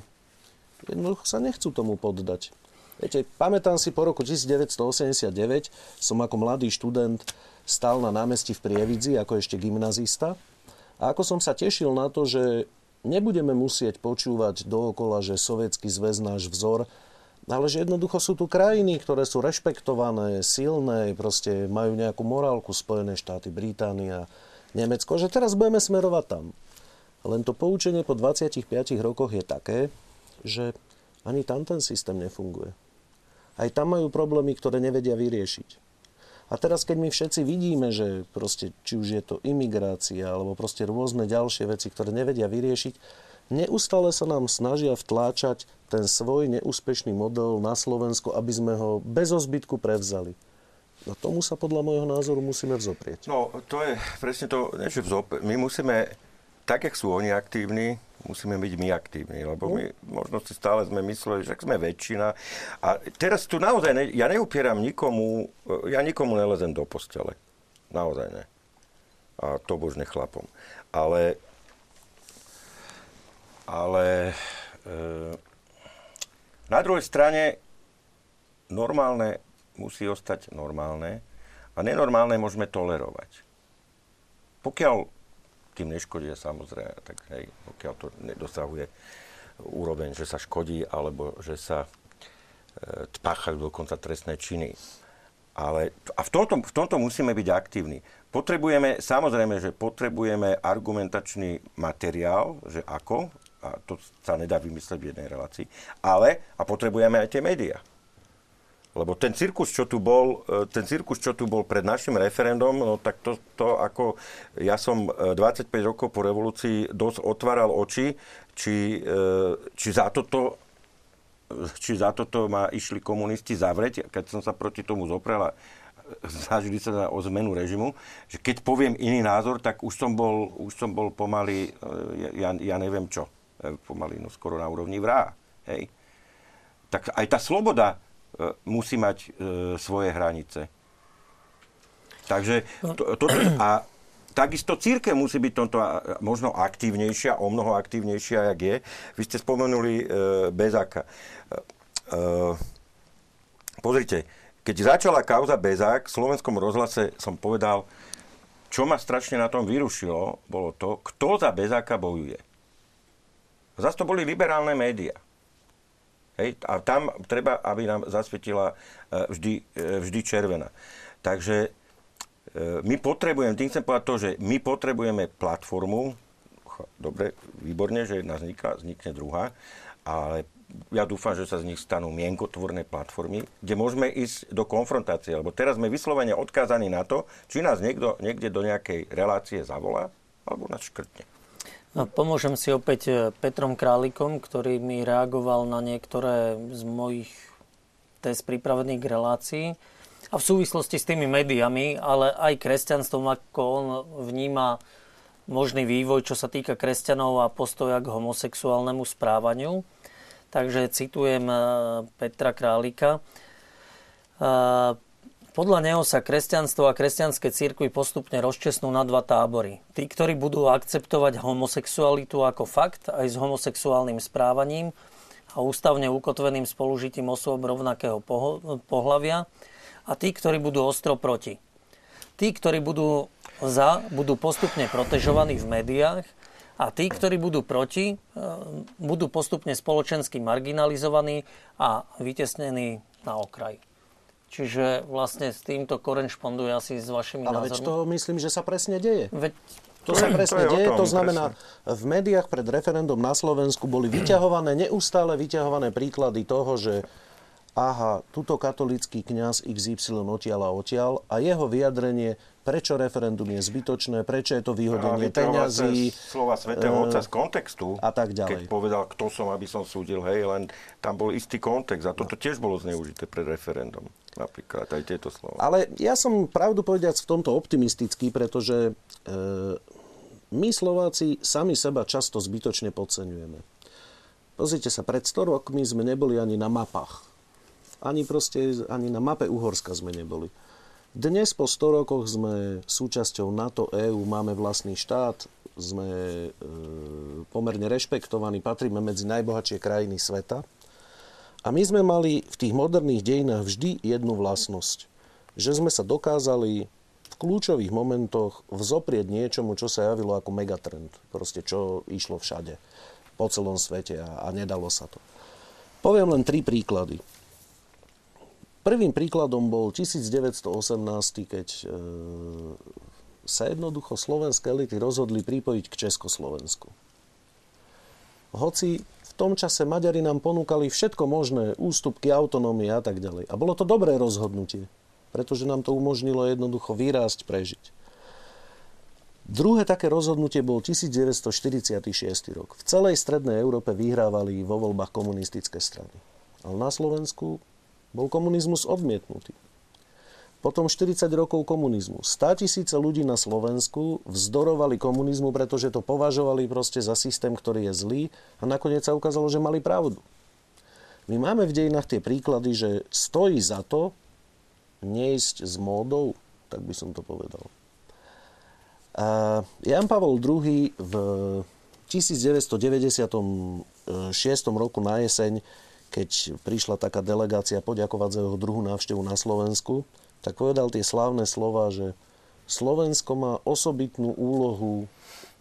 jednoducho sa nechcú tomu poddať. Viete, pamätám si po roku 1989, som ako mladý študent stal na námestí v Prievidzi ako ešte gymnazista. A ako som sa tešil na to, že nebudeme musieť počúvať dookola, že sovietský zväz náš vzor, ale že jednoducho sú tu krajiny, ktoré sú rešpektované, silné, proste majú nejakú morálku, Spojené štáty, Británia, Nemecko, že teraz budeme smerovať tam. Len to poučenie po 25 rokoch je také, že ani tam ten systém nefunguje. Aj tam majú problémy, ktoré nevedia vyriešiť. A teraz, keď my všetci vidíme, že proste, či už je to imigrácia, alebo proste rôzne ďalšie veci, ktoré nevedia vyriešiť, neustále sa nám snažia vtláčať ten svoj neúspešný model na Slovensku, aby sme ho bez ozbytku prevzali. No tomu sa podľa môjho názoru musíme vzoprieť. No, to je presne to, že vzop... My musíme, tak, jak sú oni aktívni, musíme byť my aktívni, lebo my možno si stále sme mysleli, že sme väčšina. A teraz tu naozaj, ne, ja neupieram nikomu, ja nikomu nelezem do postele. Naozaj ne. A to božne chlapom. Ale ale e, na druhej strane normálne musí ostať normálne a nenormálne môžeme tolerovať. Pokiaľ tým neškodia samozrejme, tak hej, pokiaľ to nedosahuje úroveň, že sa škodí alebo že sa e, páchajú dokonca trestné činy. Ale, a v tomto, v tomto musíme byť aktívni. Potrebujeme, samozrejme, že potrebujeme argumentačný materiál, že ako, a to sa nedá vymysleť v jednej relácii. Ale, a potrebujeme aj tie médiá. Lebo ten cirkus, čo tu bol, e, ten cirkus, čo tu bol pred našim referendum, no tak to, to ako ja som 25 e, rokov po revolúcii dosť otváral oči, či, e, či za toto či za toto ma išli komunisti zavrieť, keď som sa proti tomu zoprela zažili sa o zmenu režimu, že keď poviem iný názor, tak už som bol, už som bol pomaly, ja, ja neviem čo. E, pomaly no skoro na úrovni vrá. Hej. Tak aj tá sloboda e, musí mať e, svoje hranice. Takže no. to, to, a takisto církev musí byť tomto možno aktívnejšia, o mnoho aktívnejšia, jak je. Vy ste spomenuli e, Bezáka. E, pozrite, keď začala kauza Bezák, v slovenskom rozhlase som povedal, čo ma strašne na tom vyrušilo, bolo to, kto za Bezáka bojuje. Zas to boli liberálne médiá. Hej, a tam treba, aby nám zasvietila e, vždy, e, vždy červená. Takže e, my potrebujeme, tým chcem povedať to, že my potrebujeme platformu, dobre, výborne, že jedna vzniká, vznikne druhá, ale ja dúfam, že sa z nich stanú mienkotvorné platformy, kde môžeme ísť do konfrontácie, lebo teraz sme vyslovene odkázaní na to, či nás niekto niekde do nejakej relácie zavolá, alebo nás škrtne. No, pomôžem si opäť e, Petrom Králikom, ktorý mi reagoval na niektoré z mojich test pripravených relácií. A v súvislosti s tými médiami, ale aj kresťanstvom, ako on vníma možný vývoj, čo sa týka kresťanov a postoja k homosexuálnemu správaniu. Takže citujem e, Petra Králika. Podľa neho sa kresťanstvo a kresťanské církvy postupne rozčesnú na dva tábory. Tí, ktorí budú akceptovať homosexualitu ako fakt aj s homosexuálnym správaním a ústavne ukotveným spolužitím osôb rovnakého pohľavia a tí, ktorí budú ostro proti. Tí, ktorí budú za, budú postupne protežovaní v médiách A tí, ktorí budú proti, e, budú postupne spoločensky marginalizovaní a vytesnení na okraj. Čiže vlastne s týmto korešponduje asi s vašimi Ale názormi. veď to myslím, že sa presne deje. Veď To sa presne To deje, tom, to znamená, v médiách pred referendum na Slovensku boli vyťahované, neustále vyťahované príklady toho, že aha, tuto katolický kňaz XY odtiaľ a odtiaľ a jeho vyjadrenie, prečo referendum je zbytočné, prečo je to vyhodenie peňazí. slova svätého eh, Otca z kontextu. a tak ďalej. Keď povedal, kto som, aby som súdil, hej, len tam bol istý kontext a toto tiež bolo zneužité pred referendum. Napríklad aj tieto slova. Ale ja som pravdu povediac v tomto optimistický, pretože e, my Slováci sami seba často zbytočne podceňujeme. Pozrite sa, pred 100 rokmi sme neboli ani na mapách. Ani proste, ani na mape Uhorska sme neboli. Dnes po 100 rokoch sme súčasťou NATO, EÚ, máme vlastný štát, sme e, pomerne rešpektovaní, patríme medzi najbohatšie krajiny sveta. A my sme mali v tých moderných dejinách vždy jednu vlastnosť. Že sme sa dokázali v kľúčových momentoch vzoprieť niečomu, čo sa javilo ako megatrend. Proste čo išlo všade. Po celom svete a, a nedalo sa to. Poviem len tri príklady. Prvým príkladom bol 1918, keď e, sa jednoducho slovenské elity rozhodli pripojiť k Československu. Hoci v tom čase Maďari nám ponúkali všetko možné, ústupky, autonómie a tak ďalej. A bolo to dobré rozhodnutie, pretože nám to umožnilo jednoducho vyrásť, prežiť. Druhé také rozhodnutie bol 1946 rok. V celej strednej Európe vyhrávali vo voľbách komunistické strany. Ale na Slovensku bol komunizmus odmietnutý. Potom 40 rokov komunizmu. 100 tisíce ľudí na Slovensku vzdorovali komunizmu, pretože to považovali proste za systém, ktorý je zlý a nakoniec sa ukázalo, že mali pravdu. My máme v dejinách tie príklady, že stojí za to neísť s módou, tak by som to povedal. A Jan Pavol II v 1996 roku na jeseň, keď prišla taká delegácia poďakovať za jeho druhú návštevu na Slovensku, tak povedal tie slávne slova, že Slovensko má osobitnú úlohu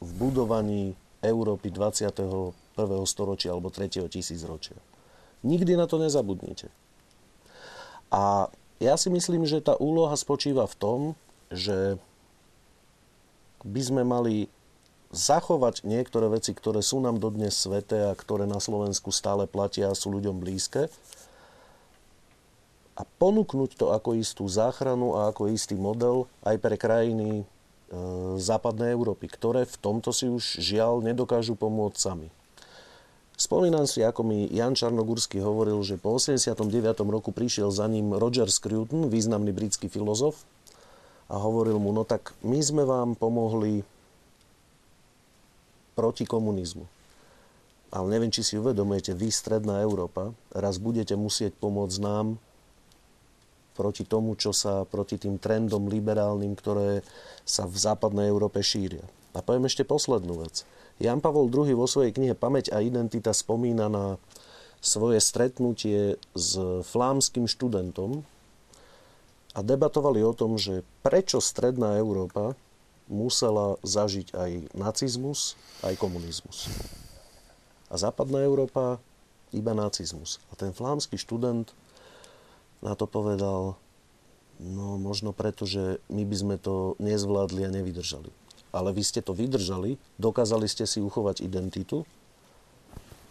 v budovaní Európy 21. storočia alebo 3. tisícročia. Nikdy na to nezabudnite. A ja si myslím, že tá úloha spočíva v tom, že by sme mali zachovať niektoré veci, ktoré sú nám dodnes sveté a ktoré na Slovensku stále platia a sú ľuďom blízke a ponúknuť to ako istú záchranu a ako istý model aj pre krajiny e, západnej Európy, ktoré v tomto si už žiaľ nedokážu pomôcť sami. Spomínam si, ako mi Jan Čarnogórsky hovoril, že po 89. roku prišiel za ním Roger Scruton, významný britský filozof, a hovoril mu, no tak my sme vám pomohli proti komunizmu. Ale neviem, či si uvedomujete, vy, Stredná Európa, raz budete musieť pomôcť nám proti tomu, čo sa, proti tým trendom liberálnym, ktoré sa v západnej Európe šíria. A poviem ešte poslednú vec. Jan Pavol II vo svojej knihe Pamäť a identita spomína na svoje stretnutie s flámskym študentom a debatovali o tom, že prečo Stredná Európa musela zažiť aj nacizmus, aj komunizmus. A západná Európa iba nacizmus. A ten flámsky študent na to povedal, no možno preto, že my by sme to nezvládli a nevydržali. Ale vy ste to vydržali, dokázali ste si uchovať identitu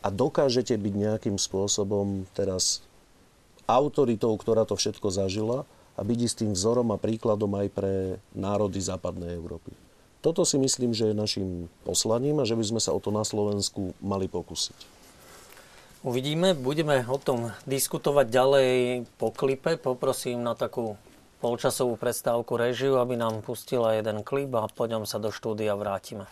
a dokážete byť nejakým spôsobom teraz autoritou, ktorá to všetko zažila a byť istým vzorom a príkladom aj pre národy západnej Európy. Toto si myslím, že je našim poslaním a že by sme sa o to na Slovensku mali pokúsiť. Uvidíme, budeme o tom diskutovať ďalej po klipe. Poprosím na takú polčasovú prestávku režiu, aby nám pustila jeden klip a po ňom sa do štúdia vrátime.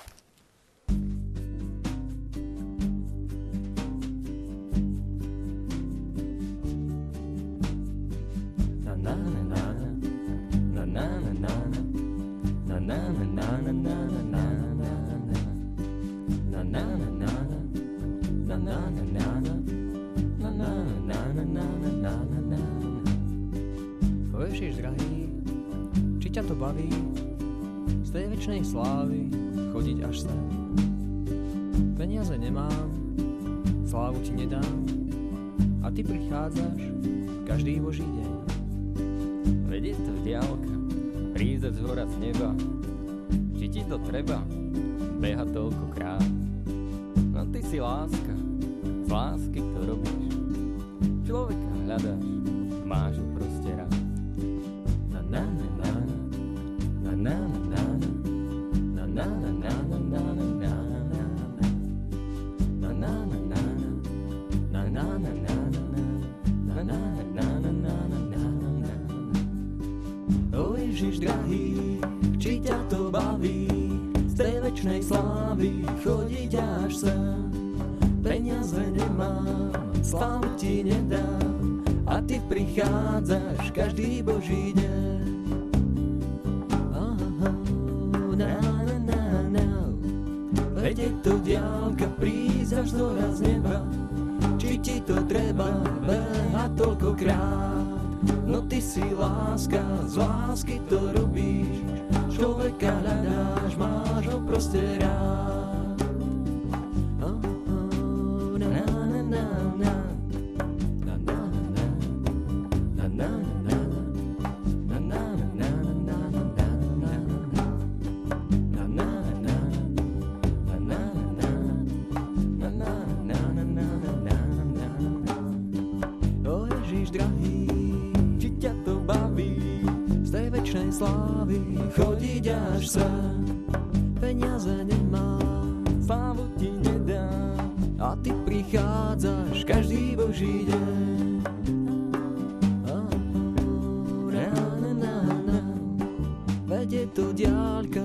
Je to diaľka,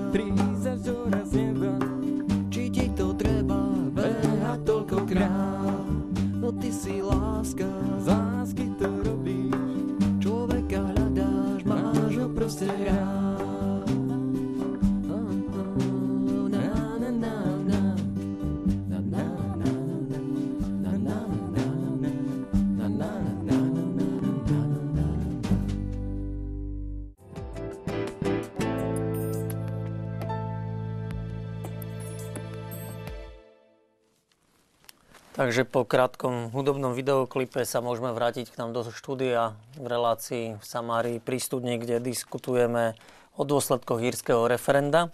Takže po krátkom hudobnom videoklipe sa môžeme vrátiť k nám do štúdia v relácii v Samárii pri studni, kde diskutujeme o dôsledkoch írskeho referenda.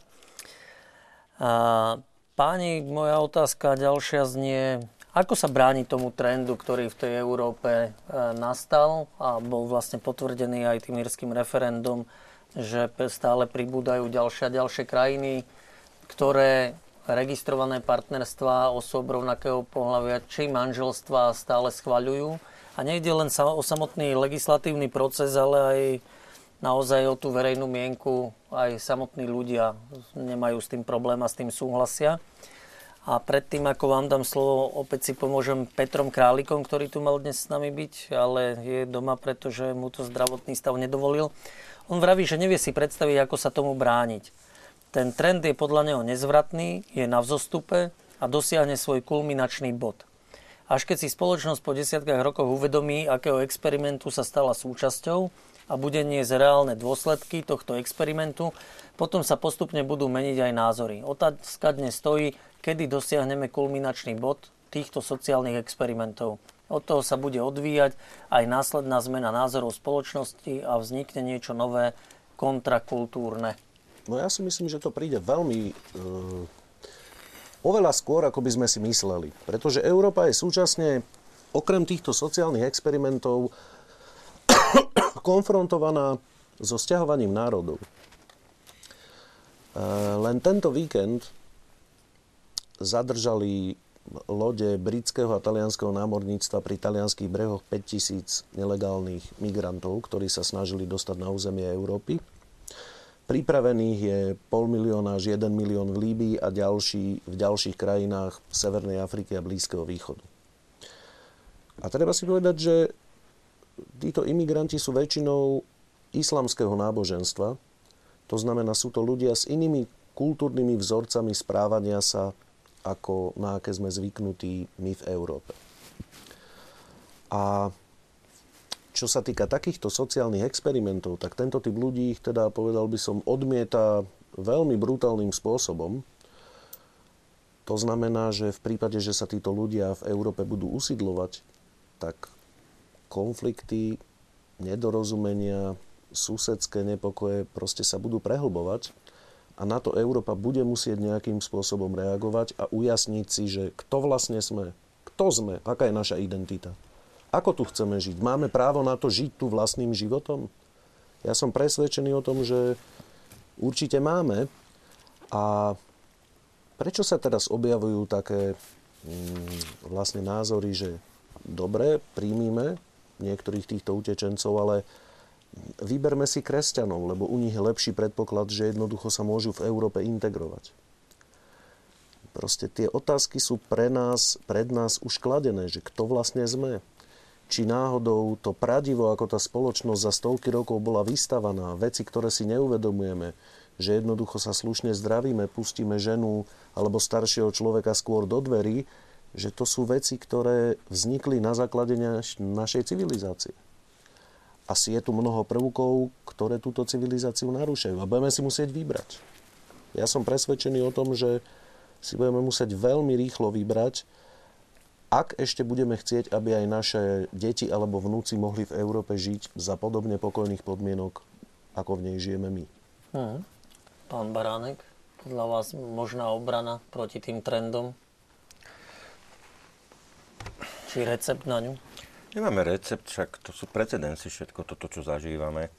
A páni, moja otázka ďalšia znie, ako sa bráni tomu trendu, ktorý v tej Európe e, nastal a bol vlastne potvrdený aj tým írským referendum, že stále pribúdajú ďalšie a ďalšie krajiny, ktoré registrované partnerstvá osob rovnakého pohľavia či manželstva stále schvaľujú. A nejde len o samotný legislatívny proces, ale aj naozaj o tú verejnú mienku. Aj samotní ľudia nemajú s tým problém a s tým súhlasia. A predtým, ako vám dám slovo, opäť si pomôžem Petrom Králikom, ktorý tu mal dnes s nami byť, ale je doma, pretože mu to zdravotný stav nedovolil. On vraví, že nevie si predstaviť, ako sa tomu brániť. Ten trend je podľa neho nezvratný, je na vzostupe a dosiahne svoj kulminačný bod. Až keď si spoločnosť po desiatkách rokov uvedomí, akého experimentu sa stala súčasťou a bude niesť reálne dôsledky tohto experimentu, potom sa postupne budú meniť aj názory. Otázka dnes stojí, kedy dosiahneme kulminačný bod týchto sociálnych experimentov. Od toho sa bude odvíjať aj následná zmena názorov spoločnosti a vznikne niečo nové, kontrakultúrne. No ja si myslím, že to príde veľmi... E, oveľa skôr, ako by sme si mysleli. Pretože Európa je súčasne, okrem týchto sociálnych experimentov, konfrontovaná so stiahovaním národov. E, len tento víkend zadržali lode britského a talianského námorníctva pri talianských brehoch 5000 nelegálnych migrantov, ktorí sa snažili dostať na územie Európy. Pripravených je pol milióna až 1 milión v Líbii a ďalší, v ďalších krajinách Severnej Afriky a Blízkeho východu. A treba si povedať, že títo imigranti sú väčšinou islamského náboženstva. To znamená, sú to ľudia s inými kultúrnymi vzorcami správania sa, ako na aké sme zvyknutí my v Európe. A čo sa týka takýchto sociálnych experimentov, tak tento typ ľudí ich teda, povedal by som, odmieta veľmi brutálnym spôsobom. To znamená, že v prípade, že sa títo ľudia v Európe budú usidlovať, tak konflikty, nedorozumenia, susedské nepokoje proste sa budú prehlbovať a na to Európa bude musieť nejakým spôsobom reagovať a ujasniť si, že kto vlastne sme, kto sme, aká je naša identita. Ako tu chceme žiť? Máme právo na to žiť tu vlastným životom? Ja som presvedčený o tom, že určite máme. A prečo sa teraz objavujú také mm, vlastne názory, že dobre, príjmime niektorých týchto utečencov, ale vyberme si kresťanov, lebo u nich je lepší predpoklad, že jednoducho sa môžu v Európe integrovať. Proste tie otázky sú pre nás, pred nás už kladené, že kto vlastne sme. Či náhodou to pradivo, ako tá spoločnosť za stovky rokov bola vystavaná, veci, ktoré si neuvedomujeme, že jednoducho sa slušne zdravíme, pustíme ženu alebo staršieho človeka skôr do dverí, že to sú veci, ktoré vznikli na základe našej civilizácie asi je tu mnoho prvkov, ktoré túto civilizáciu narúšajú a budeme si musieť vybrať. Ja som presvedčený o tom, že si budeme musieť veľmi rýchlo vybrať, ak ešte budeme chcieť, aby aj naše deti alebo vnúci mohli v Európe žiť za podobne pokojných podmienok, ako v nej žijeme my. Hmm. Pán Baránek, podľa vás možná obrana proti tým trendom? Či recept na ňu? Nemáme recept, však to sú precedensy všetko toto, čo zažívame.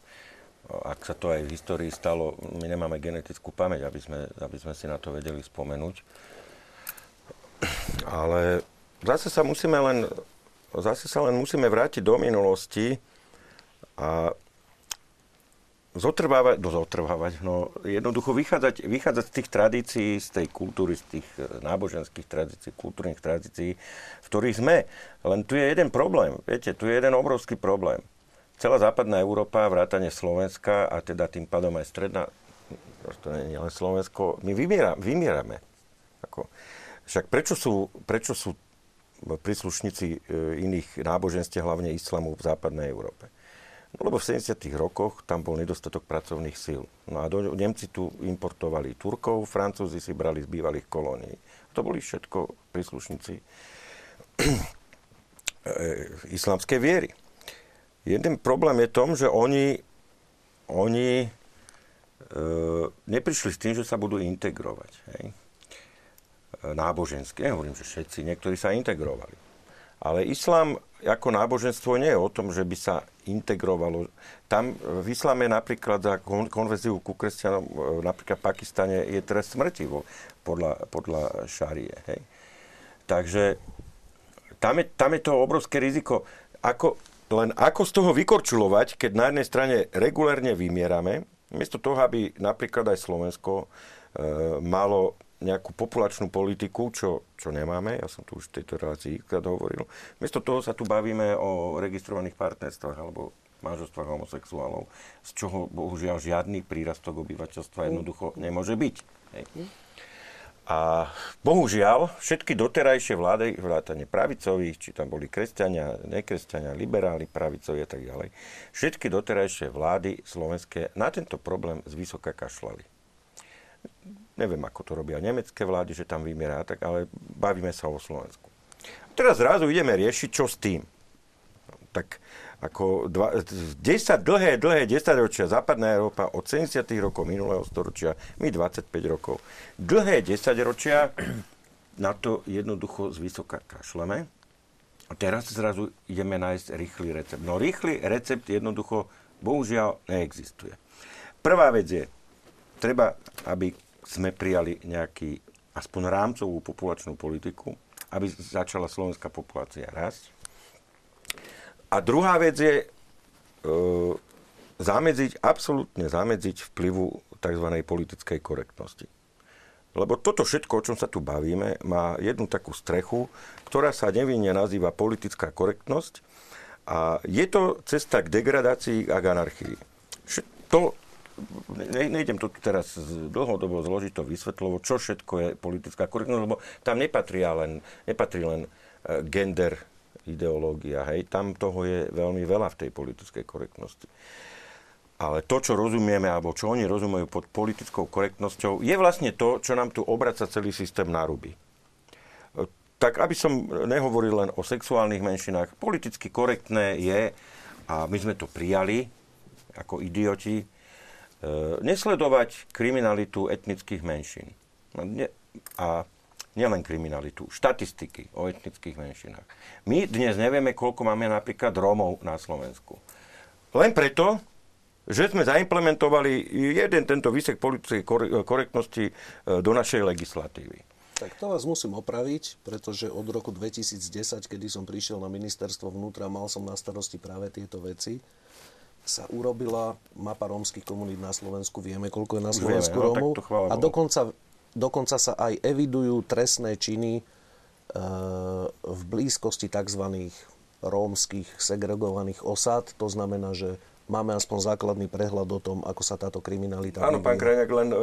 Ak sa to aj v histórii stalo, my nemáme genetickú pamäť, aby sme, aby sme si na to vedeli spomenúť. Ale zase sa musíme len, zase sa len musíme vrátiť do minulosti a zotrvávať, no zotrvávať, no jednoducho vychádzať, vychádzať z tých tradícií, z tej kultúry, z tých e, náboženských tradícií, kultúrnych tradícií, v ktorých sme. Len tu je jeden problém, viete, tu je jeden obrovský problém. Celá západná Európa, vrátane Slovenska a teda tým pádom aj stredná, to nie je len Slovensko, my vymiera, vymierame. Ako, však prečo sú, prečo sú príslušníci e, iných náboženstiev, hlavne islamu v západnej Európe? No, lebo v 70. rokoch tam bol nedostatok pracovných síl. No a do, Nemci tu importovali Turkov, Francúzi si brali z bývalých kolónií. To boli všetko príslušníci e, islamskej viery. Jeden problém je tom, že oni, oni e, neprišli s tým, že sa budú integrovať. Hej? E, náboženské, hovorím, že všetci, niektorí sa integrovali. Ale islám ako náboženstvo nie je o tom, že by sa integrovalo. Tam v islame napríklad za konverziu ku kresťanom, e, napríklad v Pakistane je trest smrti podľa, podľa šarie. Hej. Takže tam je, tam je to obrovské riziko. Ako, len ako z toho vykorčulovať, keď na jednej strane regulérne vymierame, miesto toho, aby napríklad aj Slovensko e, malo nejakú populačnú politiku, čo, čo nemáme, ja som tu už v tejto relácii krát hovoril. Miesto toho sa tu bavíme o registrovaných partnerstvách alebo manželstvách homosexuálov, z čoho bohužiaľ žiadny prírastok obyvateľstva jednoducho nemôže byť. Hej. A bohužiaľ, všetky doterajšie vlády, vrátane pravicových, či tam boli kresťania, nekresťania, liberáli, pravicovi a tak ďalej, všetky doterajšie vlády slovenské na tento problém zvysoka kašľali Neviem, ako to robia nemecké vlády, že tam vymiera, tak, ale bavíme sa o Slovensku. Teraz zrazu ideme riešiť, čo s tým. Tak ako dva, 10 dlhé, dlhé 10 ročia západná Európa od 70. rokov minulého storočia, my 25 rokov. Dlhé 10 ročia na to jednoducho z vysoka kašleme. A teraz zrazu ideme nájsť rýchly recept. No rýchly recept jednoducho bohužiaľ neexistuje. Prvá vec je, treba, aby sme prijali nejaký aspoň rámcovú populačnú politiku, aby začala slovenská populácia rásť. A druhá vec je e, zamedziť, absolútne zamedziť vplyvu tzv. politickej korektnosti. Lebo toto všetko, o čom sa tu bavíme, má jednu takú strechu, ktorá sa nevinne nazýva politická korektnosť a je to cesta k degradácii a k anarchii. To ne, nejdem to teraz dlhodobo zložito vysvetľovať, čo všetko je politická korektnosť, lebo tam nepatrí len, nepatrí len e, gender ideológia, hej, tam toho je veľmi veľa v tej politickej korektnosti. Ale to, čo rozumieme, alebo čo oni rozumejú pod politickou korektnosťou, je vlastne to, čo nám tu obraca celý systém na ruby. tak aby som nehovoril len o sexuálnych menšinách, politicky korektné je, a my sme to prijali ako idioti, e, nesledovať kriminalitu etnických menšín. No, a nielen kriminalitu, štatistiky o etnických menšinách. My dnes nevieme, koľko máme napríklad Rómov na Slovensku. Len preto, že sme zaimplementovali jeden tento výsek politickej korektnosti e, do našej legislatívy. Tak to vás musím opraviť, pretože od roku 2010, kedy som prišiel na ministerstvo vnútra, mal som na starosti práve tieto veci, sa urobila mapa rómskych komunít na Slovensku. Vieme, koľko je na Slovensku Vieme, no, Rómov. No, a dokonca, dokonca sa aj evidujú trestné činy e, v blízkosti tzv. rómskych segregovaných osad. To znamená, že máme aspoň základný prehľad o tom, ako sa táto kriminalita Áno, pán Krajňák, len e,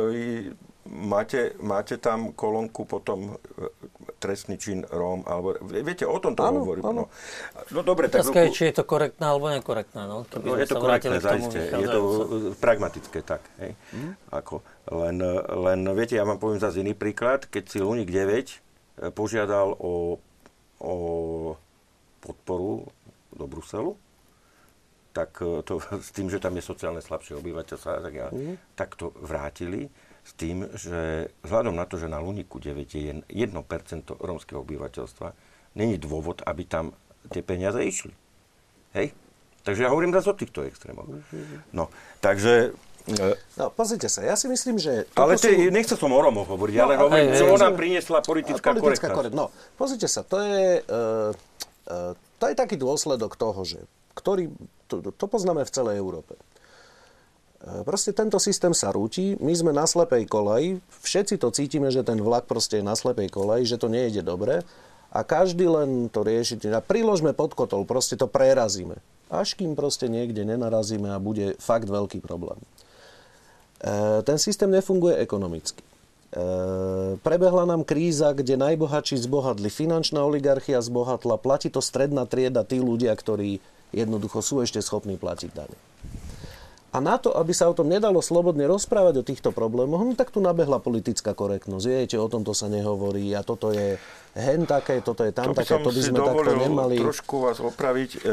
máte, máte tam kolónku potom e, trestný čin Róm, alebo viete, o tom to áno, hovorím. Áno. No, no dobre, tak... Ruku... či je to korektné alebo nekorektné. No, no je to korektné, zaiste. Je to pragmatické tak. Hej? Hmm? Ako, len, len, viete, ja vám poviem zase iný príklad. Keď si Luník 9 e, požiadal o, o podporu do Bruselu, tak e, to s tým, že tam je sociálne slabšie obyvateľstvo, tak, ja, mm. tak to vrátili s tým, že vzhľadom na to, že na Luniku 9 je 1% rómskeho obyvateľstva, není dôvod, aby tam tie peniaze išli. Hej? Takže ja hovorím zase o týchto extrémoch. No, takže... No, pozrite sa, ja si myslím, že... Ale ty, sú... nechcel som o Romoch hovoriť, no, ale hovorím, čo ona priniesla politická, politická korektnosť. No, pozrite sa, to je, uh, uh, to je taký dôsledok toho, že ktorý, to, to poznáme v celej Európe. Proste tento systém sa rúti, my sme na slepej koleji, všetci to cítime, že ten vlak proste je na slepej koleji, že to nejde dobre a každý len to rieši. A priložme pod kotol, proste to prerazíme. Až kým proste niekde nenarazíme a bude fakt veľký problém. E, ten systém nefunguje ekonomicky. E, prebehla nám kríza, kde najbohatší zbohatli, finančná oligarchia zbohatla, platí to stredná trieda, tí ľudia, ktorí jednoducho sú ešte schopní platiť dane. A na to, aby sa o tom nedalo slobodne rozprávať o týchto problémoch, no tak tu nabehla politická korektnosť. Viete, o tomto sa nehovorí a toto je hen také, toto je tam to také, to by sme takto nemali. trošku vás opraviť. E,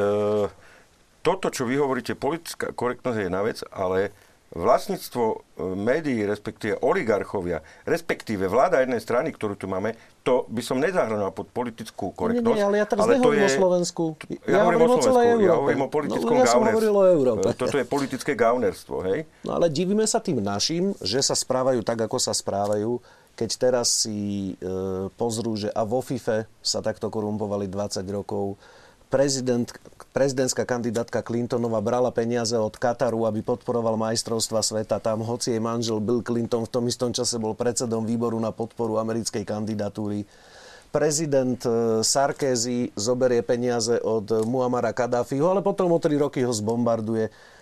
toto, čo vy hovoríte, politická korektnosť je jedna vec, ale vlastníctvo e, médií, respektíve oligarchovia, respektíve vláda jednej strany, ktorú tu máme, to by som nezahrnul pod politickú korektnosť. Nie, nie, ale ja teraz ale nehovorím je... o Slovensku. Ja, ja hovorím o, Slovensku, o Ja hovorím o politickom no, ja som o Európe. E, toto je politické gaunerstvo, hej? No ale divíme sa tým našim, že sa správajú tak, ako sa správajú, keď teraz si e, pozrú, že a vo FIFE sa takto korumpovali 20 rokov, prezident, prezidentská kandidátka Clintonová brala peniaze od Kataru, aby podporoval majstrovstva sveta. Tam, hoci jej manžel Bill Clinton v tom istom čase bol predsedom výboru na podporu americkej kandidatúry. Prezident e, Sarkozy zoberie peniaze od Muamara Kadáfiho, ale potom o tri roky ho zbombarduje.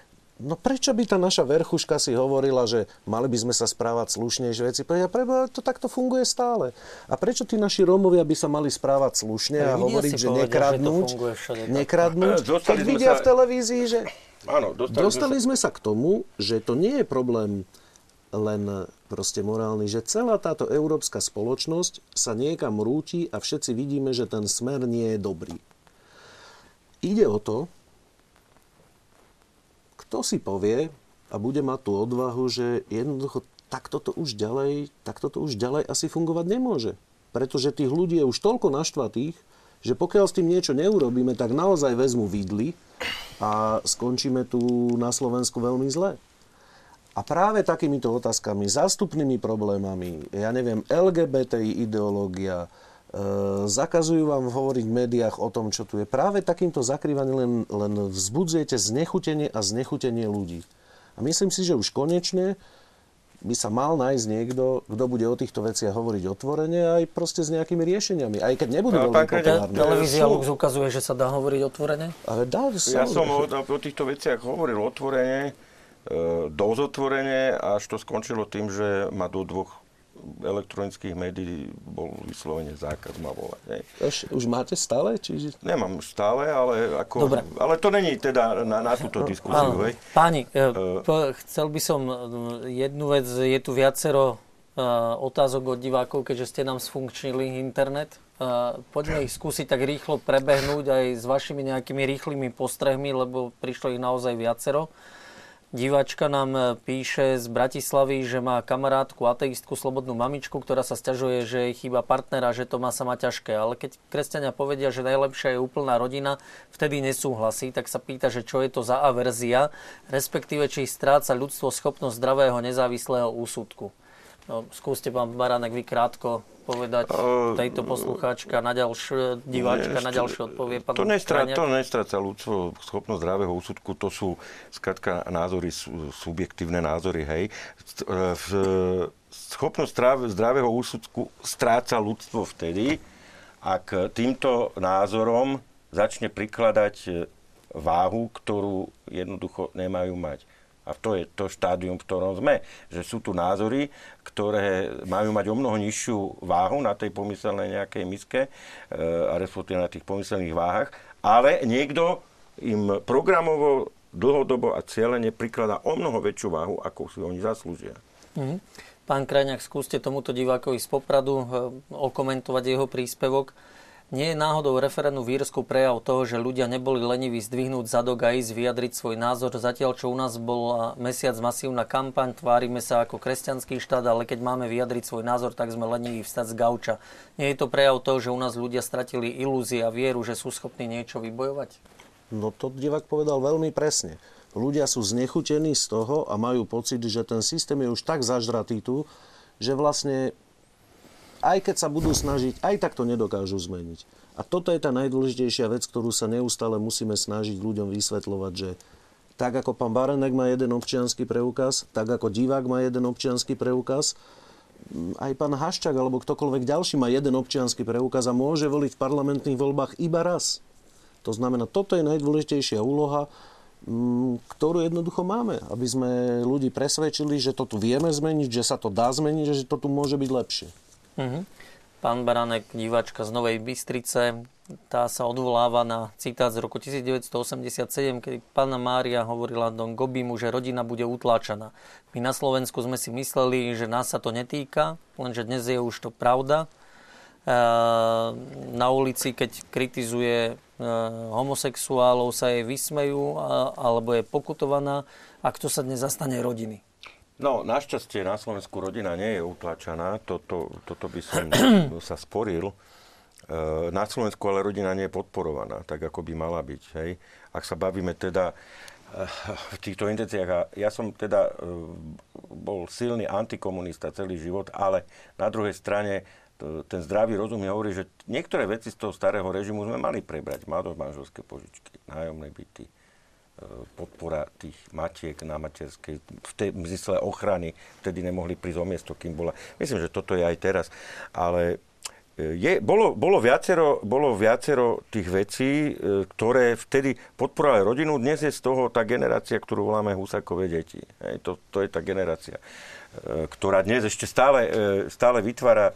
No prečo by tá naša verchuška si hovorila, že mali by sme sa správať slušnejšie veci? Ja prebo, to takto funguje stále. A prečo tí naši Rómovia by sa mali správať slušne a hovoriť, že nekradnúť, že nekradnúť, keď vidia sa... v televízii, že... Áno, dostali, dostali sme sa... sme sa k tomu, že to nie je problém len proste morálny, že celá táto európska spoločnosť sa niekam rúti a všetci vidíme, že ten smer nie je dobrý. Ide o to, kto si povie a bude mať tú odvahu, že jednoducho takto to už ďalej, takto to už ďalej asi fungovať nemôže. Pretože tých ľudí je už toľko naštvatých, že pokiaľ s tým niečo neurobíme, tak naozaj vezmu vidly a skončíme tu na Slovensku veľmi zle. A práve takýmito otázkami, zástupnými problémami, ja neviem, LGBTI ideológia, zakazujú vám hovoriť v médiách o tom, čo tu je. Práve takýmto zakrývaním len, len vzbudzujete znechutenie a znechutenie ľudí. A myslím si, že už konečne by sa mal nájsť niekto, kto bude o týchto veciach hovoriť otvorene aj proste s nejakými riešeniami. Aj keď nebudú no, veľmi populárne. Televízia Lux ukazuje, že sa dá hovoriť otvorene? Ale dá, ja som o, o týchto veciach hovoril otvorene, e, dosť otvorene, až to skončilo tým, že ma do dvoch elektronických médií bol vyslovene zákaz ma volať. Hej. Už, už máte stále? Čiže... Nemám už stále, ale, ako, Dobre. ale to není teda na, na túto diskusiu. Hej. Páni, uh, chcel by som jednu vec, je tu viacero otázok od divákov, keďže ste nám sfunkčnili internet. Poďme ich skúsiť tak rýchlo prebehnúť aj s vašimi nejakými rýchlymi postrehmi, lebo prišlo ich naozaj viacero. Diváčka nám e, píše z Bratislavy, že má kamarátku, ateistku, slobodnú mamičku, ktorá sa stiažuje, že jej chýba partnera, že to má sama ťažké. Ale keď kresťania povedia, že najlepšia je úplná rodina, vtedy nesúhlasí, tak sa pýta, že čo je to za averzia, respektíve či stráca ľudstvo schopnosť zdravého nezávislého úsudku. No, skúste, pán Baranek, vy krátko povedať uh, tejto poslucháčka na ďalšiu, diváčka ne, na ďalšiu odpovie pán to, nestrá, to nestráca ľudstvo schopnosť zdravého úsudku, to sú skratka názory, subjektívne názory, hej. V, schopnosť zdravého úsudku stráca ľudstvo vtedy, ak týmto názorom začne prikladať váhu, ktorú jednoducho nemajú mať. A to je to štádium, v ktorom sme. Že sú tu názory, ktoré majú mať o mnoho nižšiu váhu na tej pomyselnej nejakej miske, e, a respektíve na tých pomyselných váhach, ale niekto im programovo, dlhodobo a cieľene prikladá o mnoho väčšiu váhu, ako si oni zaslúžia. Mm. Pán Krajňák, skúste tomuto divákovi z Popradu e, okomentovať jeho príspevok. Nie je náhodou referendum v Írsku prejav toho, že ľudia neboli leniví zdvihnúť zadok a ísť vyjadriť svoj názor, zatiaľ čo u nás bola mesiac masívna kampaň, tvárime sa ako kresťanský štát, ale keď máme vyjadriť svoj názor, tak sme leniví vstať z gauča. Nie je to prejav toho, že u nás ľudia stratili ilúzie a vieru, že sú schopní niečo vybojovať? No to divák povedal veľmi presne. Ľudia sú znechutení z toho a majú pocit, že ten systém je už tak zažratý tu, že vlastne aj keď sa budú snažiť, aj tak to nedokážu zmeniť. A toto je tá najdôležitejšia vec, ktorú sa neustále musíme snažiť ľuďom vysvetľovať, že tak ako pán Barenek má jeden občianský preukaz, tak ako divák má jeden občianský preukaz, aj pán Haščák alebo ktokoľvek ďalší má jeden občianský preukaz a môže voliť v parlamentných voľbách iba raz. To znamená, toto je najdôležitejšia úloha, ktorú jednoducho máme, aby sme ľudí presvedčili, že to tu vieme zmeniť, že sa to dá zmeniť, že to tu môže byť lepšie. Uh-huh. Pán Baranek, diváčka z Novej Bystrice, tá sa odvoláva na citát z roku 1987, keď pána Mária hovorila Don Gobimu, že rodina bude utláčaná. My na Slovensku sme si mysleli, že nás sa to netýka, lenže dnes je už to pravda. E, na ulici, keď kritizuje e, homosexuálov, sa jej vysmejú alebo je pokutovaná. A kto sa dnes zastane rodiny? No, našťastie na Slovensku rodina nie je utlačená, toto, toto by som sa sporil. E, na Slovensku ale rodina nie je podporovaná, tak ako by mala byť. Hej. Ak sa bavíme teda e, v týchto intenciách, a ja som teda e, bol silný antikomunista celý život, ale na druhej strane ten zdravý rozum mi hovorí, že niektoré veci z toho starého režimu sme mali prebrať. Mladomanželské požičky, nájomné byty, podpora tých matiek na materskej, v tej zmysle ochrany, vtedy nemohli prísť o miesto, kým bola. Myslím, že toto je aj teraz. Ale e, je, bolo, bolo, viacero, bolo viacero tých vecí, e, ktoré vtedy podporovali rodinu. Dnes je z toho tá generácia, ktorú voláme Husakové deti. Hej, to, to je tá generácia, e, ktorá dnes ešte stále, stále vytvára